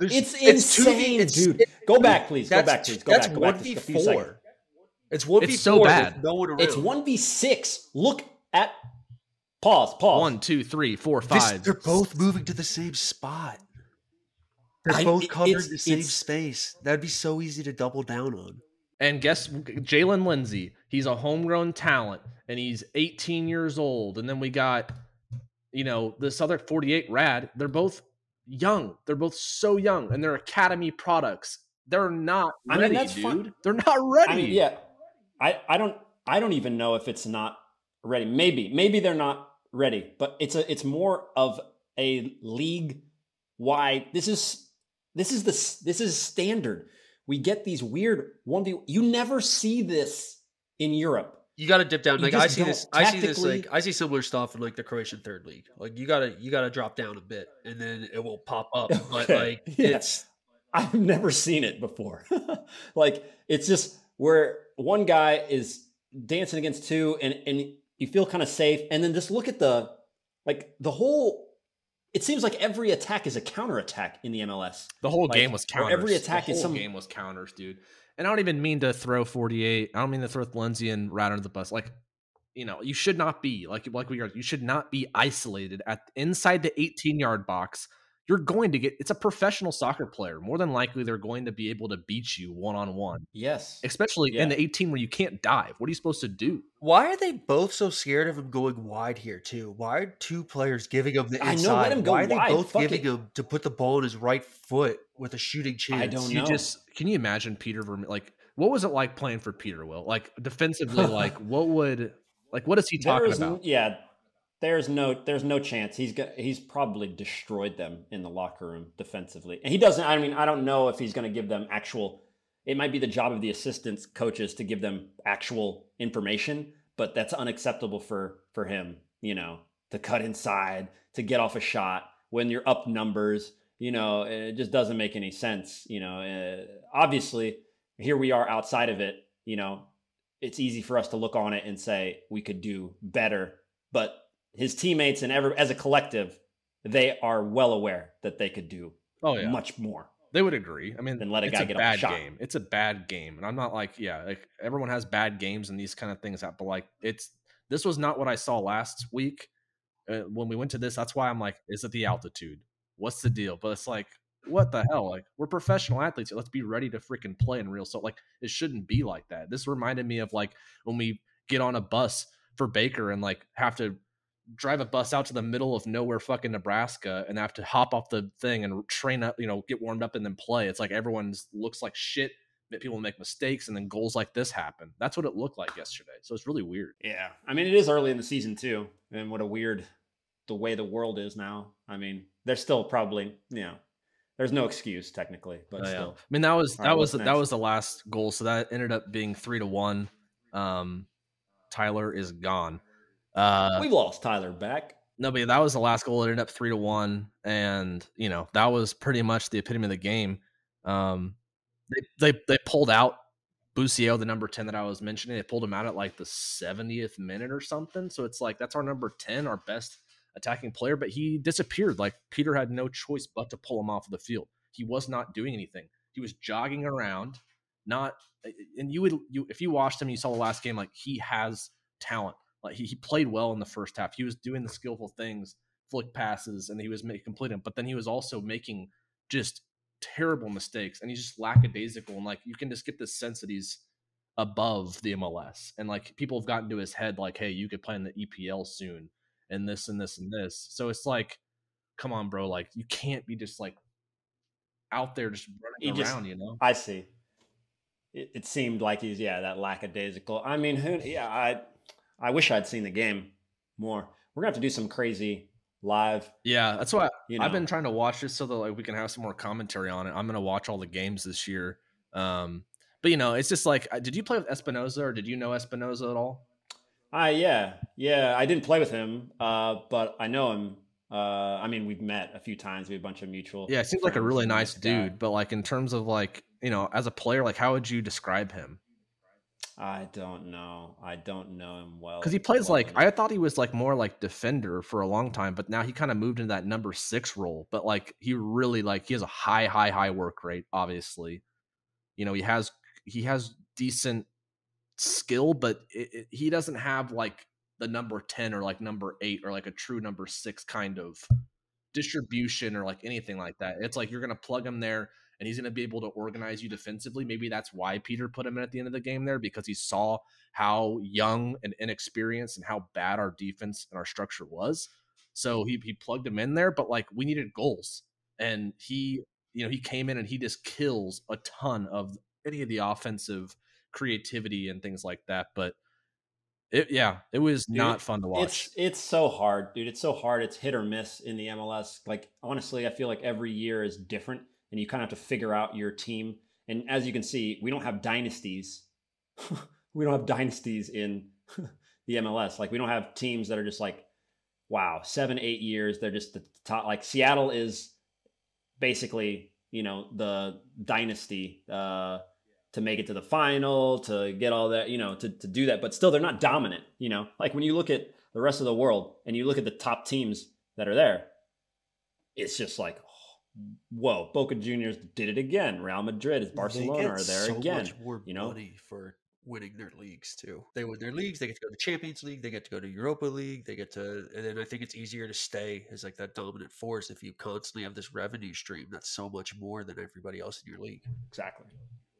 It's It's two v- insane, it's- dude. it- Go back, please. Go back, please. Go that's back. Go one back. v Just a four. It's one v It's so bad. no one around. It's one v six. Look at pause. Pause. One, two, three, four, five. This- they're both moving to the same spot. They're I- both it- covering the same space. That'd be so easy to double down on. And guess Jaylin Lindsey, he's a homegrown talent and he's 18 years old. And then we got, you know, this other 48 rad. They're both young. They're both so young and they're academy products. They're not I mean, ready, that's dude. fine. They're not ready. I mean, yeah. I, I don't I don't even know if it's not ready. Maybe maybe they're not ready, but it's a it's more of a league wide. This is this is the this is standard. We get these weird one v. You never see this in Europe. You got to dip down. You Like I see this. I see this. Like I see similar stuff in like the Croatian third league. Like you gotta you gotta drop down a bit, and then it will pop up. But like Yeah. it's I've never seen it before. like it's just where one guy is dancing against two and and you feel kind of safe and then just look at the like the whole it seems like every attack is a counter attack in the MLS. the whole like, game was where counters. every attack the is whole some- game was counters, dude. And I don't even mean to throw 48. I don't mean to throw Lindsey and Rad under the bus. Like, you know, you should not be like like we are. You should not be isolated at inside the 18 yard box. You're going to get. It's a professional soccer player. More than likely, they're going to be able to beat you one on one. Yes. Especially Yeah. in the 18 where you can't dive. What are you supposed to do? why are they both so scared of him going wide here too? Why are two players giving him the I know, inside? let him go why are they wide. both Fuck giving it. him to put the ball in his right foot with a shooting chance? I don't You know. just can you imagine Peter Vermes like what was it like playing for Peter Will? Like defensively, like what would like what is he There talking is about? yeah. There's no there's no chance he's got he's probably destroyed them in the locker room defensively. And he doesn't I mean I don't know if he's going to give them actual it might be the job of the assistants coaches to give them actual information, but that's unacceptable for for him, you know, to cut inside, to get off a shot when you're up numbers, you know, it just doesn't make any sense, you know. Uh, obviously, here we are outside of it, you know, it's easy for us to look on it and say we could do better, but his teammates and every as a collective, they are well aware that they could do Oh yeah, much more. they would agree. I mean, Then let a guy a get off bad shot. game. It's a bad game, and I'm not like yeah, like everyone has bad games and these kind of things. That, but like it's this was not what I saw last week uh, when we went to this. That's why I'm like, is it the altitude? What's the deal? But it's like, what the hell? Like we're professional athletes. Let's be ready to freaking play in real. So like it shouldn't be like that. This reminded me of like when we get on a bus for Baker and like have to drive a bus out to the middle of nowhere fucking Nebraska and have to hop off the thing and train up, you know, get warmed up and then play. It's like everyone's looks like shit. People make mistakes and then goals like this happen. That's what it looked like yesterday. So it's really weird. Yeah. I mean, it is early in the season too. And what a weird the way the world is now. I mean, there's still probably, you know, there's no excuse technically, but Oh, yeah. still. I mean that was All that right, was that next? was the last goal. So that ended up being three to one. Um, Tyler is gone. Uh, We've lost Tyler back. no, but that was the last goal. It ended up three to one, and you know that was pretty much the epitome of the game. Um, they they they pulled out Busio, the number ten that I was mentioning. They pulled him out at like the seventieth minute or something. So it's like that's our number ten, our best attacking player, but he disappeared. Like Peter had no choice but to pull him off of the field. He was not doing anything. He was jogging around, not. And you would you if you watched him, you saw the last game. Like he has talent. Like he, he played well in the first half. He was doing the skillful things, flick passes, and he was making completing. But then he was also making just terrible mistakes, and he's just lackadaisical. And like you can just get this sense that he's above the MLS, and like people have gotten to his head, like, hey, you could play in the EPL soon, and this and this and this. So it's like, come on, bro, like you can't be just like out there just running He just- around, you know? I see. It, it seemed like he's yeah that lackadaisical. I mean, who? Yeah, I I wish I'd seen the game more. We're gonna have to do some crazy live. Yeah, that's why You I've been trying to watch this so that like we can have some more commentary on it. I'm gonna watch all the games this year. Um, but you know, it's just like, uh, did you play with Espinoza or did you know Espinoza at all? Ah, yeah, yeah. I didn't play with him, uh, but I know him. Uh, I mean, we've met a few times. We have a bunch of mutual. Yeah, it seems like a really nice guy. dude. But like in terms of like you know, as a player, like how would you describe him? I don't know. I don't know him well. Because he plays well like enough. I thought he was like more like defender for a long time, but now he kind of moved into that number six role. But like he really like he has a high, high, high work rate. Obviously, you know he has he has decent skill, but it, it, he doesn't have like the number ten or like number eight or like a true number six kind of distribution or like anything like that. It's like you're gonna plug him there and he's gonna be able to organize you defensively. Maybe that's why Peter put him in at the end of the game there because he saw how young and inexperienced and how bad our defense and our structure was. So he he plugged him in there, but like we needed goals. And he, you know, he came in and he just kills a ton of any of the offensive creativity and things like that. But it yeah, it was Dude, not fun to watch. It's it's so hard, dude. It's so hard. It's hit or miss in the MLS. Like honestly, I feel like every year is different, and you kind of have to figure out your team. And as you can see, we don't have dynasties. we don't have dynasties in the MLS. Like we don't have teams that are just like, wow, seven, eight years. They're just the top. Like Seattle is basically, you know, the dynasty. Uh, to make it to the final, to get all that, you know, to, to do that. But still, they're not dominant, you know. Like when you look at the rest of the world and you look at the top teams that are there, it's just like, whoa, Boca Juniors did it again. Real Madrid, is Barcelona are there so again. You know? for winning their leagues too. They win their leagues. They get to go to the Champions League. They get to go to Europa League. They get to, and then I think it's easier to stay as like that dominant force if you constantly have this revenue stream that's so much more than everybody else in your league. Exactly.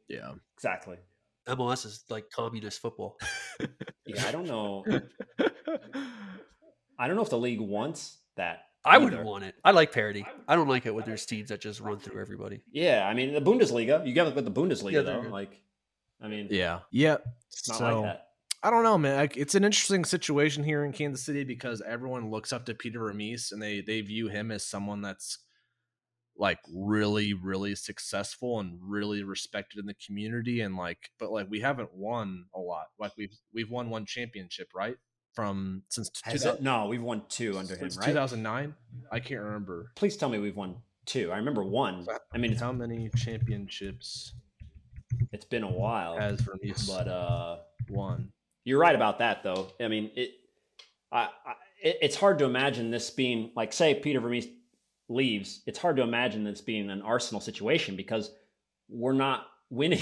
yeah. Exactly. MLS is like communist football. Yeah, I don't know. I don't know if the league wants that. I either. wouldn't want it. I like parody. I don't like it when there's teams that just run through everybody. Yeah, I mean the Bundesliga. You got with the Bundesliga Yeah, though. good. Like, I mean, yeah. Yeah. it's not so, like that. I don't know, man. It's an interesting situation here in Kansas City because everyone looks up to Peter Vermes and they they view him as someone that's like really, really successful and really respected in the community. And like, but like we haven't won a lot. Like we've we've won one championship, right? From since Has it? No, we've won two under him, right? 2009. I can't remember Please tell me we've won two. I remember one. I mean, how many championships it's been a while, has Vermes but uh, won. you're right about that, though. I mean, it, I, I it, it's hard to imagine this being like, say, Peter Vermes leaves. It's hard to imagine this being an Arsenal situation because we're not winning.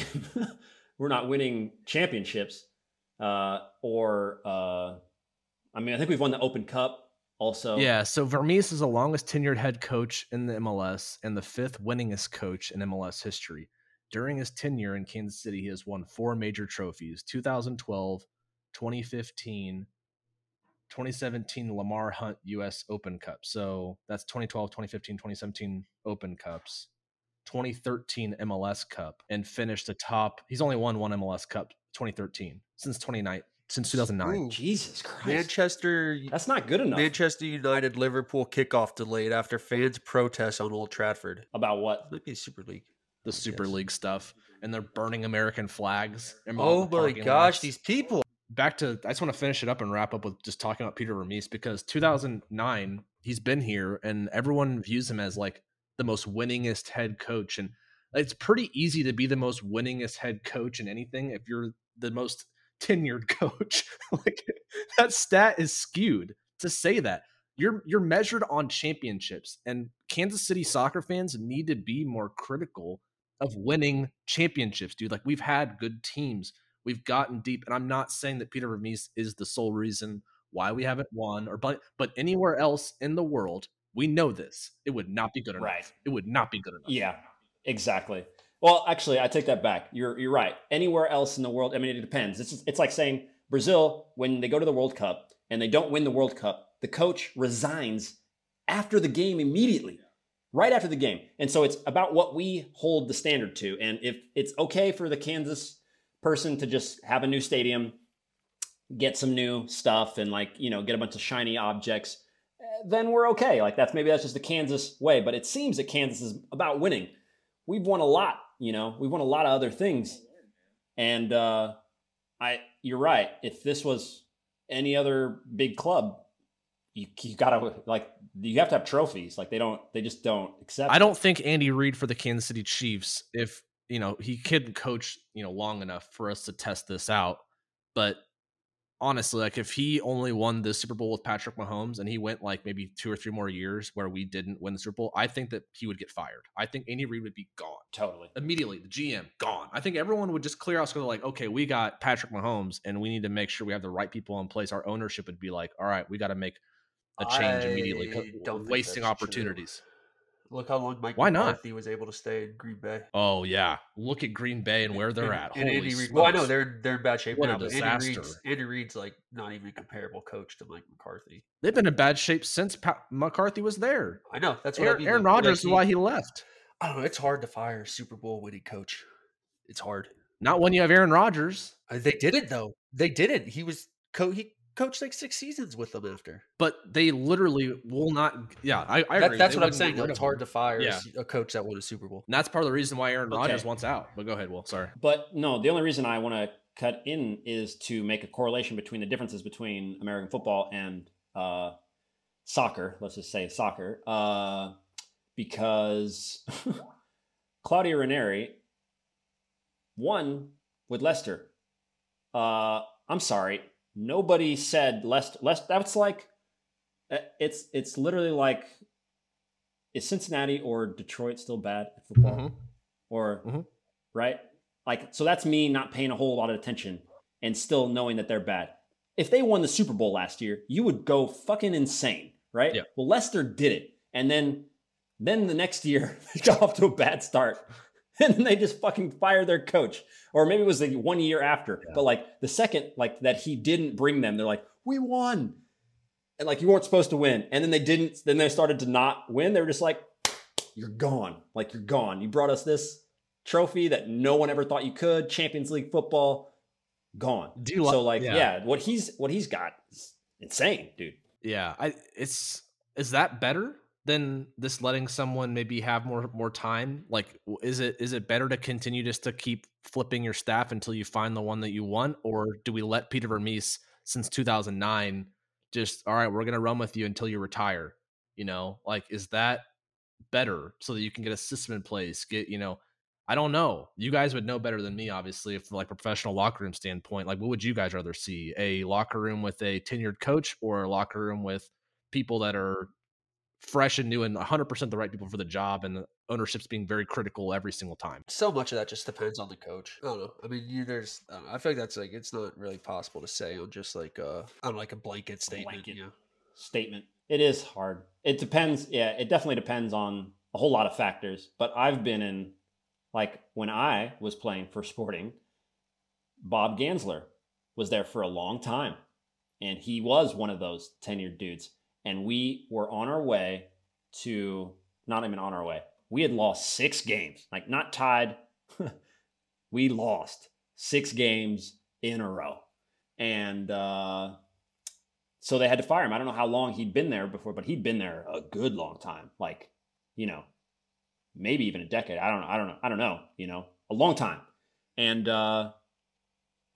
we're not winning championships, uh, or uh, I mean, I think we've won the Open Cup. Also, Yeah, so Vermes is the longest tenured head coach in the MLS and the fifth winningest coach in MLS history. During his tenure in Kansas City, he has won four major trophies 2012, 2015, 2017 Lamar Hunt US Open Cup. So that's 2012, 2015, 2017 Open Cups, 2013 MLS Cup, and finished the top. He's only won one MLS Cup 2013 since 29 since 2009. Ooh. Jesus Christ, Manchester that's not good enough. Manchester United Liverpool kickoff delayed after fans protest on Old Trafford. About what? Might be Super League. the Super Yes. League stuff, and they're burning American flags. Oh my gosh, lots? these people. Back to, I just want to finish it up and wrap up with just talking about Peter Vermes because 2009, he's been here, and everyone views him as like the most winningest head coach, and it's pretty easy to be the most winningest head coach in anything if you're the most tenured coach. like that stat is skewed to say that you're you're measured on championships and Kansas City soccer fans need to be more critical of winning championships, dude. Like we've had good teams. We've gotten deep and I'm not saying that Peter Vermes is the sole reason why we haven't won or but but anywhere else in the world, we know this. It would not be good enough. Right. It would not be good enough. Yeah, exactly. Well, actually, I take that back. You're you're right. Anywhere else in the world, I mean, it depends. It's it's like saying Brazil when they go to the World Cup and they don't win the World Cup, the coach resigns after the game immediately, right after the game. And so it's about what we hold the standard to. And if it's okay for the Kansas person to just have a new stadium, get some new stuff, and like you know get a bunch of shiny objects, eh, then we're okay. Like that's maybe that's just the Kansas way. But it seems that Kansas is about winning. We've won a lot, you know. We've won a lot of other things, and uh, I, you're right. If this was any other big club, you, you gotta like you have to have trophies. Like they don't, they just don't accept. I don't think Andy Reid for the Kansas City Chiefs, if you know he couldn't coach, you know, long enough for us to test this out. But honestly, like if he only won the Super Bowl with Patrick Mahomes and he went like maybe two or three more years where we didn't win the Super Bowl, I think that he would get fired. I think Andy Reid would be gone Totally. immediately. The GM gone. I think everyone would just clear out. So like, okay, we got Patrick Mahomes, and we need to make sure we have the right people in place. Our ownership would be like, all right, we got to make a change immediately. I don't wasting opportunities. true. Look how long Mike Why not? McCarthy was able to stay in Green Bay. Oh yeah, look at Green Bay and where they're And- at. and Holy Andy Reid. Well, I know they're they're in bad shape What a now, but Andy disaster. Reid's, Andy Reid's like not even a comparable coach to Mike McCarthy. they've been in bad shape since pa- McCarthy was there. I know that's what I Aaron, mean. Aaron like- like Rodgers is why he left. I don't know. It's hard to fire a Super Bowl winning coach. It's hard. Not when you have Aaron Rodgers. Uh, They did it though. They did it. He was co- he coached like six seasons with them after. But they literally will not. Yeah, I, I That- agree. that's They what I'm saying. get Though. rid It's hard to fire a Yeah. s- a coach that won a Super Bowl. And that's part of the reason why Aaron Okay. Rodgers wants out. But go ahead, Will. Sorry. But no, the only reason I want to cut in is to make a correlation between the differences between American football and uh, soccer. Let's just say soccer, uh, because Claudio Ranieri won with Leicester. Uh, I'm sorry, nobody said Leicester. Leicester. That's like uh, it's it's literally like is Cincinnati or Detroit still bad at football? Mhm. Or Mhm. right? Like so that's me not paying a whole lot of attention and still knowing that they're bad. If they won the Super Bowl last year, you would go fucking insane, right? Yeah. Well, Leicester did it. And then then the next year they got off to a bad start. And then they just fucking fired their coach. Or maybe it was the one year after. But like the second like that he didn't bring them, they're like, "We won." And like you weren't supposed to win. And then they didn't then they started to not win. They were just like, "You're gone. Like you're gone. You brought us this trophy that no one ever thought you could, Champions League football, gone." Do you so li- like yeah. yeah. what he's what he's got is insane, dude. Yeah, I it's is that better than this letting someone maybe have more more time? Like is it is it better to continue just to keep flipping your staff until you find the one that you want or do we let Peter Vermes since 2009 just all right, we're to run with you until you retire, you know? Like is that better so that you can get a system in place, get, you know, I don't know. You guys would know better than me, obviously, if like professional locker room standpoint. Like, what would you guys rather see? A locker room with a tenured coach or a locker room with people that are fresh and new and 100% the right people for the job and the ownership's being very critical every single time? So much of that just depends on the coach. I don't know. I mean, you, there's. I, don't know, I feel like that's like it's not really possible to say on just like uh, I like a blanket statement. blanket. You know? statement. It is hard. It depends. Yeah, it definitely depends on a whole lot of factors. But I've been in, like, when I was playing for Sporting, Bob Gansler was there for a long time. And he was one of those tenured dudes. And we were on our way to, not even on our way, we had lost six games, like, not tied. we lost six games in a row. And, uh, so they had to fire him. I don't know how long he'd been there before, but he'd been there a good long time. Like, you know, maybe even a decade. I don't know. I don't know. I don't know, you know, a long time. And uh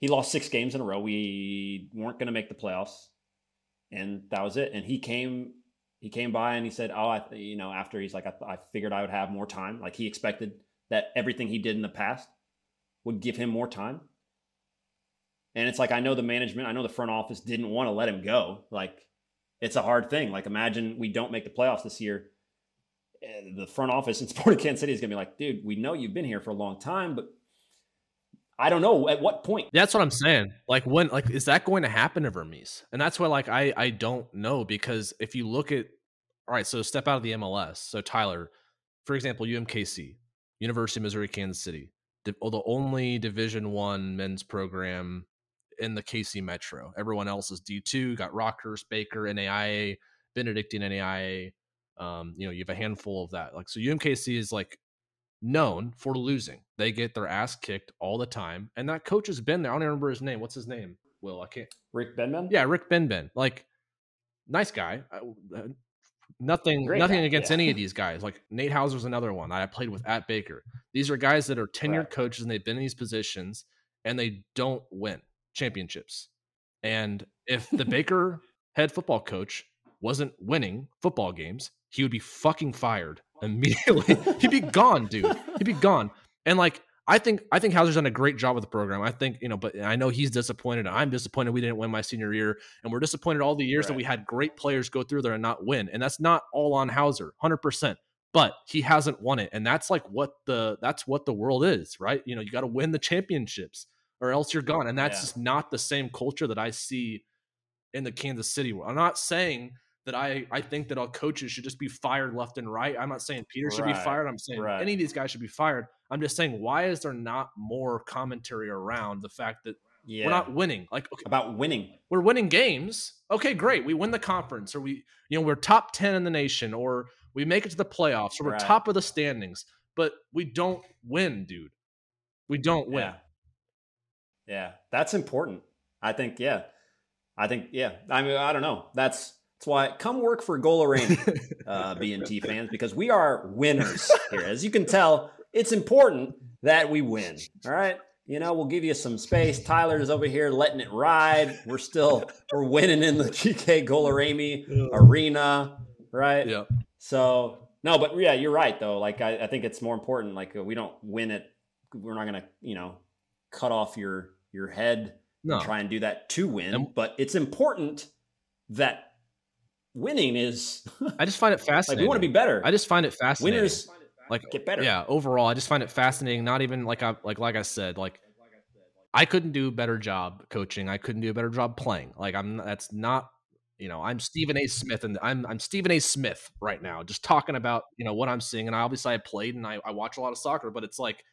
he lost six games in a row. We weren't going to make the playoffs. And that was it. And he came he came by and he said, "Oh, I you know, after he's like I, I figured I would have more time. Like he expected that everything he did in the past would give him more time. And it's like I know the management, I know the front office didn't want to let him go. Like it's a hard thing. Like imagine we don't make the playoffs this year. Eh, The front office in Sporting Kansas City is gonna be like, dude, we know you've been here for a long time, but I don't know at what point. That's what I'm saying. Like when like is that going to happen to Vermes? And that's why like I I don't know because if you look at all right, so step out of the MLS. So Tyler, for example, UMKC, University of Missouri Kansas City, the, oh, the only Division 1 men's program in the KC Metro. Everyone else is D2, got Rockhurst, Baker, NAIA, Benedictine NAIA. Um, you know, you have a handful of that. Like so UMKC is like known for losing. They get their ass kicked all the time. And that coach has been there. I don't even remember his name. What's his name? Will, I can't. Rick Benman? Yeah, Rick Benben. Like, nice guy. I, uh, nothing Great nothing guy, against yeah. any of these guys. Like, Nate Hauser's another one that I played with at Baker. These are guys that are tenured Right. coaches and they've been in these positions and they don't win championships. And if the Baker head football coach wasn't winning football games, he would be fucking fired immediately. He'd be gone, dude. He'd be gone. And like I think I think Hauser's done a great job with the program. I think you know, but I know he's disappointed. I'm disappointed we didn't win my senior year, and we're disappointed all the years that we had great players go through there and not win. And that's not all on Hauser, hundred percent. But he hasn't won it, and that's like what the that's what the world is, right? You know, you got to win the championships, or else you're gone. And that's Yeah. just not the same culture that I see in the Kansas City. world. I'm not saying that I I think that all coaches should just be fired left and right. I'm not saying Peter should be fired. I'm saying right. any of these guys should be fired. I'm just saying why is there not more commentary around the fact that Yeah. we're not winning? Like okay, about winning. we're winning games. Okay, great. We win the conference or we you know we're top 10 in the nation or we make it to the playoffs or we're Right. top of the standings, but we don't win, dude. We don't win. Yeah. Yeah. That's important. I think, yeah. I think, yeah. I mean, I don't know. That's that's why come work for Gola Rain, uh, B&T fans, because we are winners here. As you can tell, it's important that we win. All right. You know, we'll give you some space. Tyler's over here letting it ride. We're still we're winning in the GK Golarami arena, right? Yeah. So no, but yeah, you're right though. Like I, I think it's more important. Like we don't win it. We're not gonna, you know, cut off your your head No. and try and do that to win. And- but it's important that winning is I just find it like fascinating. we want to be better. I just find it fascinating. Winners like get better. Yeah, overall, I just find it fascinating. Not even like I like like I said, like I couldn't do a better job coaching. I couldn't do a better job playing. Like I'm that's not you know I'm Stephen A. Smith and I'm I'm Stephen A. Smith right now, just talking about you know what I'm seeing. And I obviously I played and I, I watch a lot of soccer, but it's like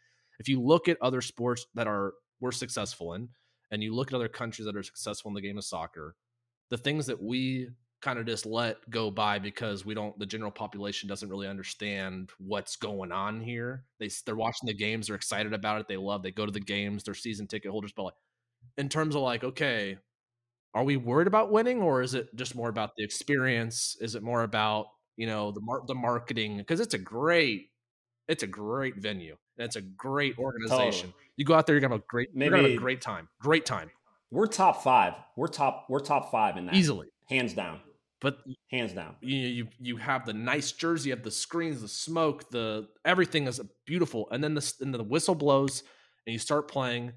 if you look at other sports that are we're successful in, and you look at other countries that are successful in the game of soccer, the things that we kind of just let go by because we don't the general population doesn't really understand what's going on here they they're watching the games they're excited about it they love they go to the games they're season ticket holders but like in terms of like okay are we worried about winning or is it just more about the experience is it more about you know the mar- the marketing because it's a great it's a great venue and it's a great organization Totally. you go out there you're gonna have a great you're gonna have a Maybe- great time great time We're top five. We're top. We're top five in that. easily hands down. but Hands down. you you you have the nice jersey, you have the screens, the smoke, the everything is beautiful, and then the and the whistle blows, and you start playing,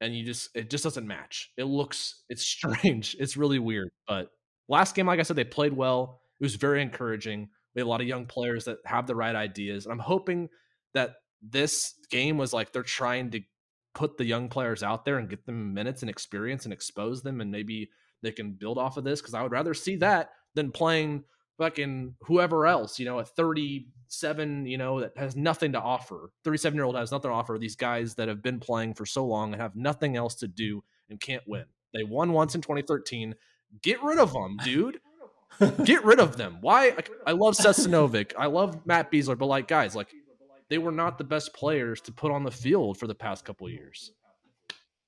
and you just it just doesn't match. It looks it's strange, it's really weird. But last game, like I said, they played well. It was very encouraging. We have a lot of young players that have the right ideas, and I'm hoping that this game was like they're trying to put the young players out there and get them minutes and experience and expose them, and maybe they can build off of this because I would rather see that than playing fucking whoever else, you know, a 37, you know, that has nothing to offer. 37 year old has nothing to offer. These guys that have been playing for so long and have nothing else to do and can't win. They won once in 2013. Get rid of them, dude. Get rid of them. Why? I love Seth Sinovic. I love Matt Besler, but like, guys, like, they were not the best players to put on the field for the past couple of years.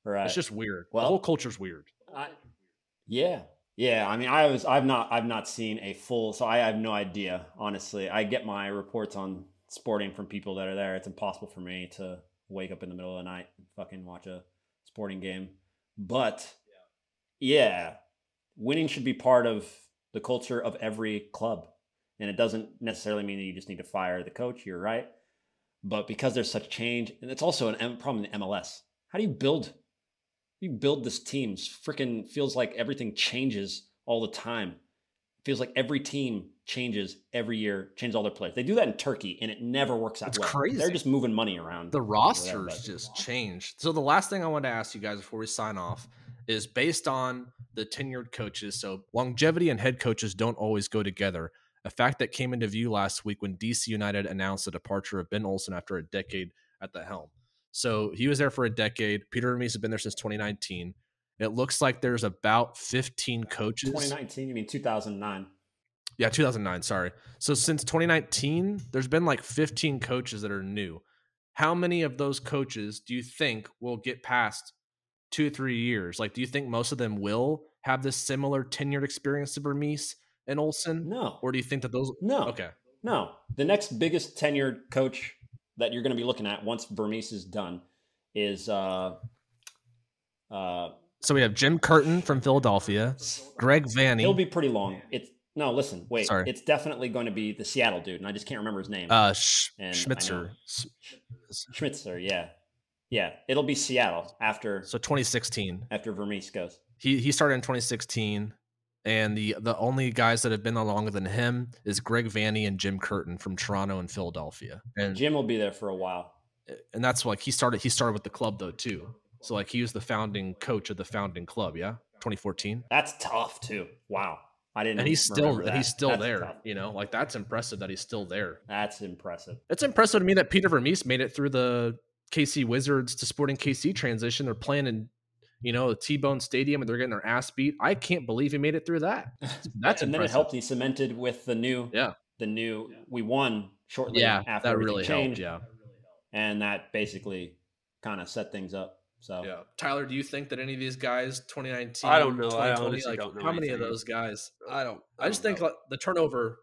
Right. It's just weird. Well- the whole culture's weird. I, yeah, yeah. I mean, I was, I've not, I've not seen a full, so I have no idea. Honestly, I get my reports on sporting from people that are there. It's impossible for me to wake up in the middle of the night and fucking watch a sporting game. But yeah, winning should be part of the culture of every club, and it doesn't necessarily mean that you just need to fire the coach. You're right, but because there's such change, and it's also an M- problem in MLS. How do you build you build this team freaking feels like everything changes all the time feels like every team changes every year changes all their players they do that in turkey and it never works out It's well crazy. they're just moving money around the rosters just change. So the last thing I want to ask you guys before we sign off is based on the tenured coaches. So longevity and head coaches don't always go together. A fact that came into view last week when DC United announced the departure of Ben Olsen after a decade at the helm. So he was there for a decade. Peter Vermes has been there since 2019. It looks like there's about 15 coaches. 2019 you mean 2009 Yeah, 2009. Sorry. So since 2019, there's been like 15 coaches that are new. How many of those coaches do you think will get past two, three years? Like, do you think most of them will have this similar tenured experience to Vermes and Olsen? no Or do you think that those? no Okay. no the next biggest tenured coach that you're going to be looking at once Vermes is done is uh uh So we have Jim Curtin from Philadelphia, Greg Vanney. It'll be pretty long it's no listen wait Sorry. it's definitely going to be the seattle dude and i just can't remember his name uh, I Schmetzer. Schmetzer, yeah. Yeah, it'll be Seattle after So 2016. after Vermes goes. He he started in 2016, and the the only guys that have been there longer than him is Greg Vanney and Jim Curtin from Toronto and Philadelphia. And Jim will be there for a while. and that's like he started he started with the club though too. So like he was the founding coach of the founding club, yeah, 2014. That's tough too. Wow, I didn't. And he's still and he's still That's there, tough. you know. Like that's impressive that he's still there. That's impressive. It's impressive to me that Peter Vermes made it through the KC Wizards to Sporting KC transition. They're playing in, you know, the T-Bone Stadium and they're getting their ass beat. I can't believe he made it through that. That's and then it helped. He cemented with the new. Yeah. The new. We won shortly Yeah, after that everything really changed, helped. Yeah, and that basically kind of set things up. So yeah. Tyler, do you think that any of these guys, 2019, I don't know. I 2020, honestly like, don't know how many of those guys? I don't. I, just think like, the turnover.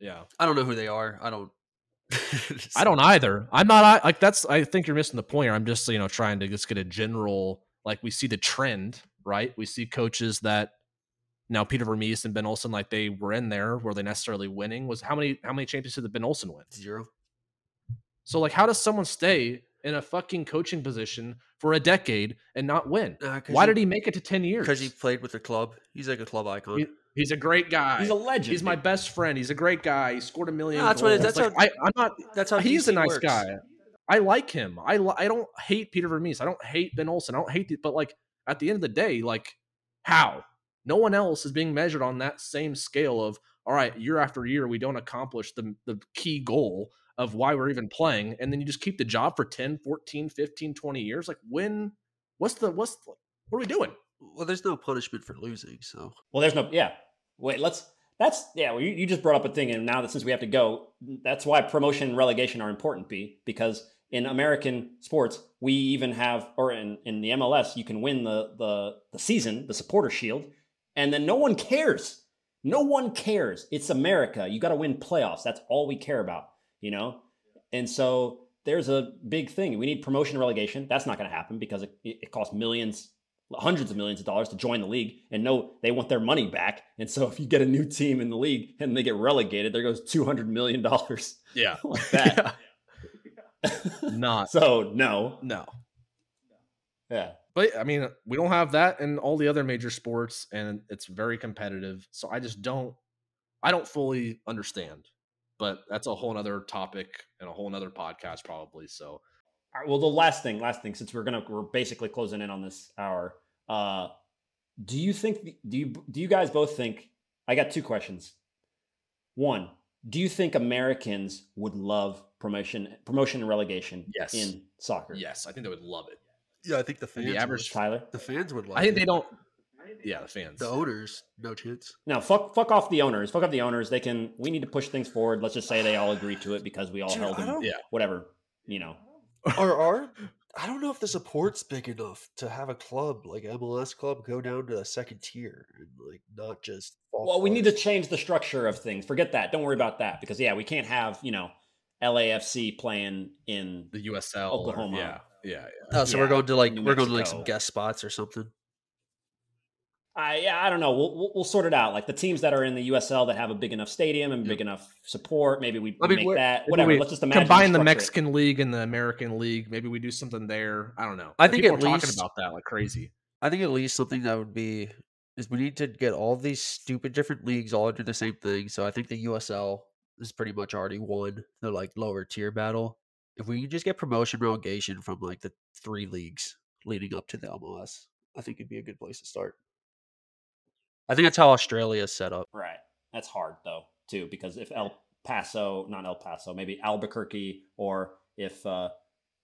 Yeah, I don't know who they are. I don't. I don't either. I'm not I- like that's. I think you're missing the point. Here. I'm just you know trying to just get a general like we see the trend, right? We see coaches that now Peter Vermes and Ben Olsen like they were in there. Were they necessarily winning? Was how many how many championships did Ben Olsen win? Zero. So like, how does someone stay in a fucking coaching position for a decade and not win? Why did he make it to ten years? Because he played with the club. He's like a club icon. He- He's a great guy. he's a legend. He's my best friend. He's a great guy. He scored a million. No, that's what it- that's Like, how- I, I'm not. That's how he's a nice works. guy. I like him. I li- I don't hate Peter Vermes. I don't hate Ben Olsen. I don't hate the, but like at the end of the day, like how no one else is being measured on that same scale of all right, year after year we don't accomplish the the key goal of why we're even playing and then you just keep the job for 10, 14, 15, 20 years. Like when what's the what's the, what are we doing? Well, there's no punishment for losing, so Well, there's no. Yeah. Wait. Let's. That's yeah. Well, you, you just brought up a thing, and now that since we have to go, that's why promotion and relegation are important. B because in American sports, we even have, or in, in the MLS, you can win the the the season, the supporter shield, and then no one cares. No one cares. It's America. You got to win playoffs. That's all we care about. You know, and so there's a big thing. We need promotion and relegation. That's not going to happen because it, it costs millions, hundreds of millions of dollars to join the league. And no, they want their money back. And so if you get a new team in the league and they get relegated, there goes two hundred million dollars Yeah. like that. Not so no, no. yeah, But I mean, we don't have that in all the other major sports, and it's very competitive. So I just don't, I don't fully understand. But that's a whole nother topic and a whole nother podcast, probably. So All right, well, the last thing, last thing, since we're gonna we're basically closing in on this hour. Uh, do you think? Do you do you guys both think? I got two questions. One, do you think Americans would love promotion, promotion and relegation Yes. in soccer? yes, I think they would love it. yeah, I think the fans. the average, Tyler. the fans would like. I think it. they don't. Yeah, the fans. The owners, no chance. No, fuck, fuck off the owners. Fuck off the owners. They can. We need to push things forward. Let's just say they all agree to it because we all Dude, held them. Yeah. Whatever. You know. Or are I don't know if the support's big enough to have a club like MLS club go down to a second tier and like not just. fall Well, we need to change the structure of things. Forget that. Don't worry about that because yeah, we can't have you know LAFC playing in. the USL. or- Oklahoma. yeah, yeah, yeah. Oh, so we're going to like New we're going to like some guest spots or something. I yeah, I don't know. We'll, we'll we'll sort it out. Like the teams that are in the USL that have a big enough stadium and Yep. big enough support, maybe we I mean, make that. Whatever. Let's just imagine Combine the structure it. Mexican League and the American League. Maybe we do something there. I don't know. I think People at are talking least- about that like crazy. I think at least something that would be is we need to get all these stupid different leagues all into the same thing. So I think the USL is pretty much already won the like lower tier battle. If we can just get promotion relegation from like the three leagues leading up to the MLS, I think it'd be a good place to start. I think that's how Australia is set up. Right. That's hard though, too, because if El Paso, not El Paso, maybe Albuquerque, or if uh,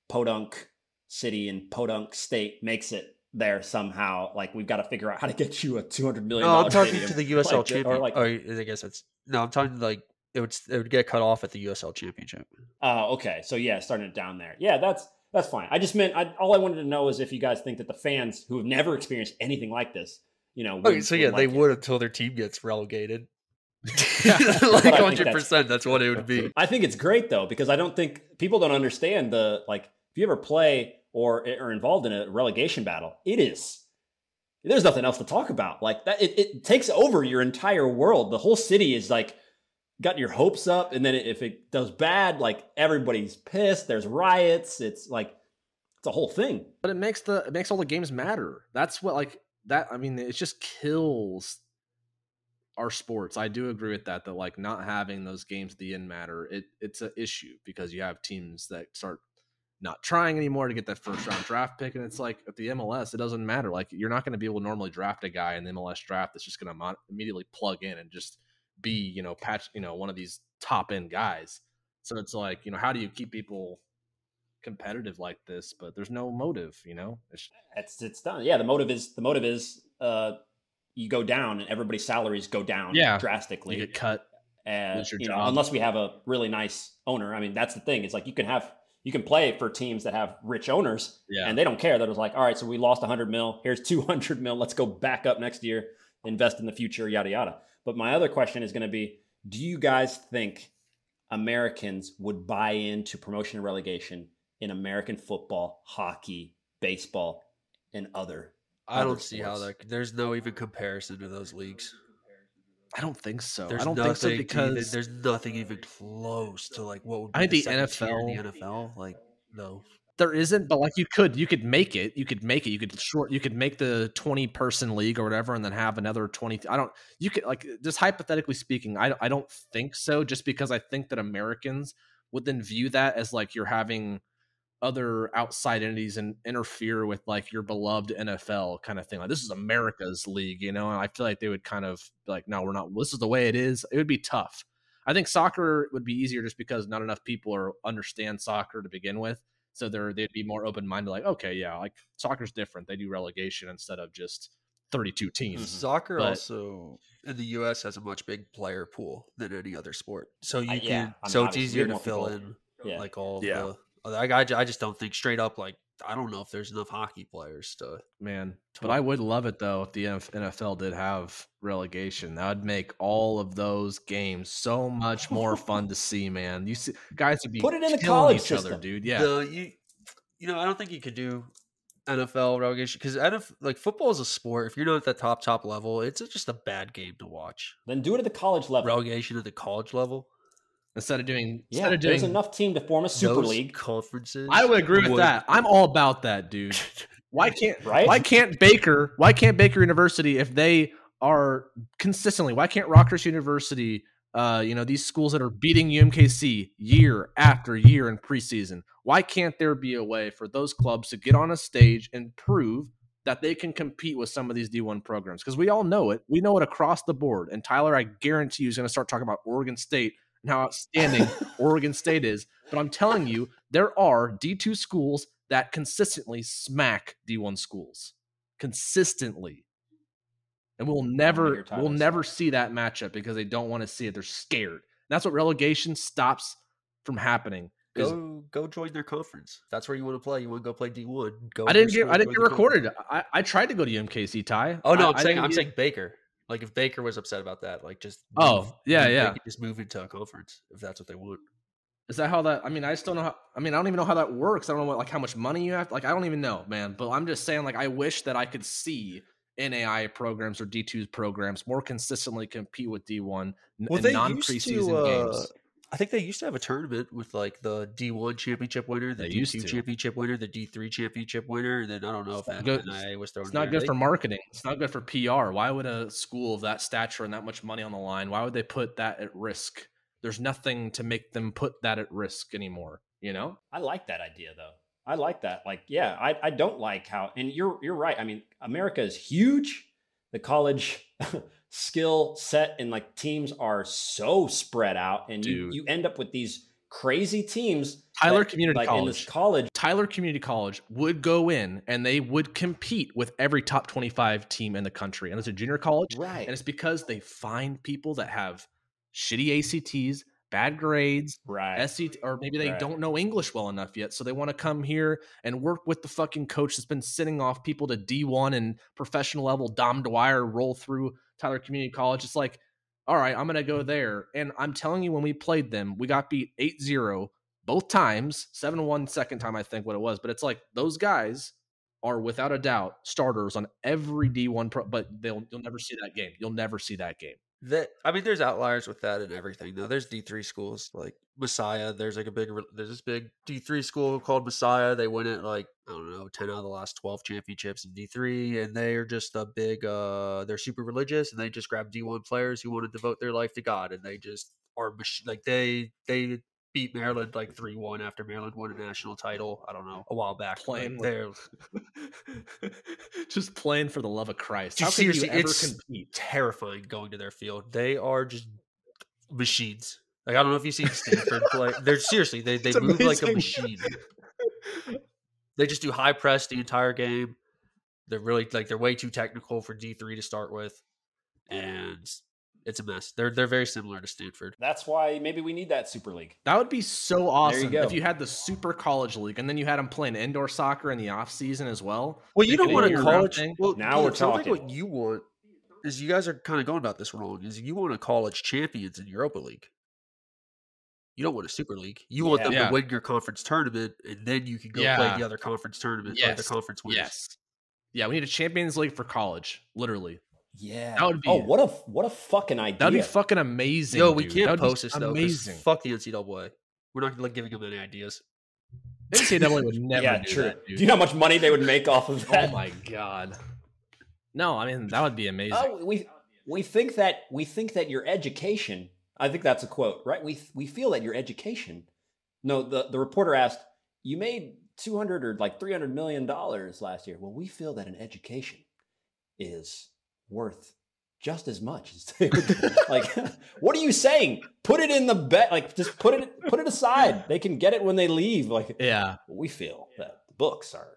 Podunk City and Podunk State makes it there somehow, like we've got to figure out how to get you a two hundred million. No, I'm talking stadium. to the USL Like, champion. or like, oh, I guess it's no. I'm talking to like it would it would get cut off at the USL championship. Oh, okay. So yeah, starting it down there. Yeah, that's that's fine. I just meant I, all I wanted to know is if you guys think that the fans who have never experienced anything like this, you know, Okay, would- so yeah, would they like it. would until their team gets relegated. Like that's- hundred percent. That's what it would be. I think it's great though because I don't think people don't understand the like if you ever play or are involved in a relegation battle, it is there's nothing else to talk about. Like that, it, it takes over your entire world. The whole city is like got your hopes up, and then if it does bad, like everybody's pissed. There's riots. It's like It's a whole thing. But it makes the it makes all the games matter. That's what like that. I mean, it just kills our sports. I do agree with that. That like not having those games at the end matter. It it's an issue because you have teams that start not trying anymore to get that first round draft pick, and it's like at the MLS, it doesn't matter. Like you're not going to be able to normally draft a guy in the MLS draft that's just going to mon- immediately plug in and just be you know patch you know one of these top end guys. So it's like you know how do you keep people competitive like this, but there's no motive, you know. It's, It's it's done. Yeah, the motive is the motive is uh you go down and everybody's salaries go down Yeah. drastically. you get cut. and your you know, unless we have a really nice owner. I mean, that's the thing. It's like you can have you can play for teams that have rich owners, Yeah. and they don't care. That was like, all right, so we lost 100 mil. Here's 200 mil. Let's go back up next year, invest in the future, yada yada. But my other question is going to be: Do you guys think Americans would buy into promotion and relegation in American football, hockey, baseball, and other? I other don't see how that. There's no even comparison to those leagues. I don't think so. There's I don't think so even- because there's nothing even close to like what would be I think the second in NFL the NFL. Like no, there isn't, but like you could, you could make it. You could make it. You could short. You could make the twenty person league or whatever, and then have another twenty. I don't. You could like just hypothetically speaking. I I don't think so. Just because I think that Americans would then view that as like you're having other outside entities and interfere with like your beloved NFL kind of thing. Like this is America's league, you know. And I feel like they would kind of be like, no, we're not. This is the way it is. It would be tough. I think soccer would be easier just because not enough people are understand soccer to begin with. So they're they'd be more open minded, like, okay, yeah, like soccer's different. They do relegation instead of just thirty two teams. soccer But- also in the U.S. has a much big player pool than any other sport. So you Uh, can. yeah, I mean, so it's easier to fill people- in Yeah. like all Yeah. the. Like, I, I just don't think straight up like I don't know if there's enough hockey players to. Man, but I would love it though if the NFL did have relegation. That would make all of those games so much more fun to see. Man, you see, guys would be Put it in the college each other, system. dude. Yeah, The, you, you know, I don't think you could do NFL relegation because NFL like football is a sport. If you're not at the top top level, it's just a bad game to watch. Then do it at the college level. Relegation at the college level, instead of doing yeah, instead of doing there's enough team to form a super those league. conferences. I would agree with would- that. I'm all about that, dude. Why can't Right? why can't Baker why can't Baker University if they are consistently why can't Rockhurst University uh you know these schools that are beating UMKC year after year in preseason why can't there be a way for those clubs to get on a stage and prove that they can compete with some of these D1 programs because we all know it we know it across the board and Tyler I guarantee you is going to start talking about Oregon State and how outstanding Oregon State is but I'm telling you there are D2 schools that consistently smack D1 schools consistently. And we'll never we'll never see that matchup because they don't want to see it. They're scared. That's what relegation stops from happening. Go go join their conference. That's where you want to play. You want to go play D one. Go. I didn't get school, I didn't get recorded. I, I tried to go to UMKC Ty. Oh no, I- I'm I saying I'm saying Baker. Like if Baker was upset about that, like just Oh, move- yeah, they yeah. could just move into a conference if that's what they want. Is that how that? I mean, I still don't know how. I mean, I don't even know how that works. I don't know what, like how much money you have. Like, I don't even know, man. But I'm just saying, like, I wish that I could see NAI programs or D2 programs more consistently compete with D1 Well, in non preseason. Uh, games. I think they used to have a tournament with like the D1 championship winner, the They D2 to. championship winner, the D3 championship winner, and then I don't know if not that good- NIA was thrown. It's not there. good They- for marketing. It's not good for PR. Why would a school of that stature and that much money on the line? Why would they put that at risk? There's nothing to make them put that at risk anymore. You know? I like that idea though. I like that. Like, yeah, I, I don't like how and you're you're right. I mean, America is huge. The college skill set and like teams are so spread out, and you, Dude. you end up with these crazy teams. Tyler that, Community like in this College. college. Tyler Community College would go in and they would compete with every top 25 team in the country. And it's a junior college. Right. And it's because they find people that have shitty ACTs, bad grades, Right. SCT, or maybe they Right. don't know English well enough yet. So they want to come here and work with the fucking coach that's been sending off people to D1 and professional level. Dom Dwyer roll through Tyler Community College. It's like, all right, I'm going to go there. And I'm telling you, when we played them, we got beat 8 0 both times, 7 1 second time, I think what it was. But it's like those guys are without a doubt starters on every D1 pro, but they'll you'll never see that game. You'll never see that game. That I mean, there's outliers with that and everything. Though there's D three schools like Messiah. There's like a big there's this big D three school called Messiah. They win it like I don't know ten out of the last twelve championships in D three, and they are just a big. uh They're super religious, and they just grab D one players who want to devote their life to God, and they just are like they they beat Maryland like three one after Maryland won a national title. I don't know a while back. Playing with- they're just playing for the love of Christ. How can you seriously, ever it's- compete? terrifying going to their field. They are just machines. Like I don't know if you've seen Stanford play. They're seriously they they It's move like a machine. They just do high press the entire game. They're really like they're way too technical for D three to start with, and it's a mess. They're they're very similar to Stanford. That's why maybe we need that Super League. That would be so There you awesome if you had the Super College League and then you had them playing indoor soccer in the off season as well. Well, you Make don't want a year-round college. thing. Well, Now dude, we're it sounds like talking. what you want is you guys are kind of going about this wrong. Is you want a college champions in Europa League. You don't want a Super League. You want them Yeah. to win your conference tournament, and then you can go play the other conference tournament, or the conference winners. Yes. Yeah, we need a Champions League for college, literally. Yeah. That would be- oh, what a what a fucking idea. That would be fucking amazing. Yo, we dude. can't That would post this though. 'cause Amazing. Fuck the NCAA. We're not like, giving them any ideas. NCAA would never yeah, do true. that, Do you know how much money they would make off of oh my god. No, I mean that would be amazing. Oh, we we think that we think that your education. I think that's a quote, right? We we feel that your education. No, the the reporter asked, "You made two hundred or like three hundred million dollars last year." Well, we feel that an education is worth just as much as they would. like, what are you saying? Put it in the bet. Like, just put it put it aside. They can get it when they leave. Like, yeah. we feel that the books are.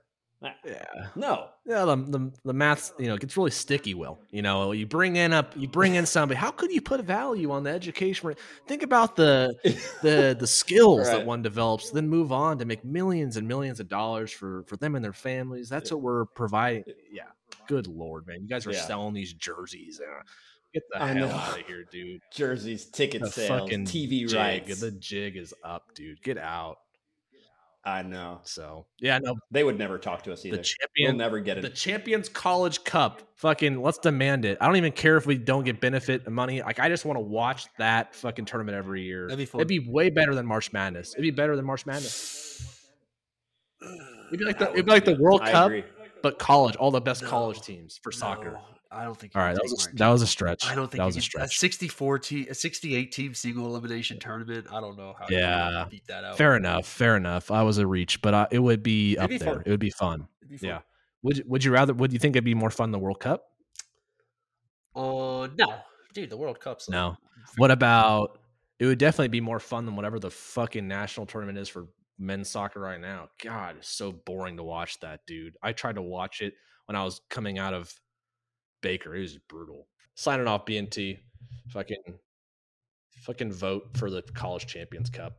Yeah. No, Yeah, the, the the maths, you know, gets really sticky. Will you know? You bring in up, you bring in somebody. How could you put a value on the education? Think about the the the skills that one develops, then move on to make millions and millions of dollars for for them and their families. That's what we're providing. Yeah, good lord, man, you guys are Yeah. selling these jerseys. Uh, Get the I hell know. out of here, dude. jerseys, ticket The sales, fucking TV jig, rights. The jig is up, dude. Get out. I know. So yeah, no, They would never talk to us either. the we'll never get it. the. Champions College Cup. Fucking let's demand it. I don't even care if we don't get benefit money. Like I just want to watch that fucking tournament every year. That'd be fun. It'd be way better than March Madness. It'd be better than March Madness. It'd be like the it'd be like the World I Cup, agree. But college. All the best No. college teams for soccer. No, I don't think. All right, that was a, that was a stretch. I don't think that was a stretch. 64 team, a 68 team single elimination tournament. I don't know how. Yeah. beat that out. Fair enough. Fair enough. I was a reach, but uh, it would be It'd up be there. fun. It would be fun. Be fun. Yeah. Would Would you rather? Would you think it'd be more fun than the World Cup? Uh, no, dude, the World Cup's No. What about? It would definitely be more fun than whatever the fucking national tournament is for men's soccer right now. God, it's so boring to watch that, dude. I tried to watch it when I was coming out of Baker. It was brutal. Signing off, BNT. Fucking, fucking vote for the College Champions Cup.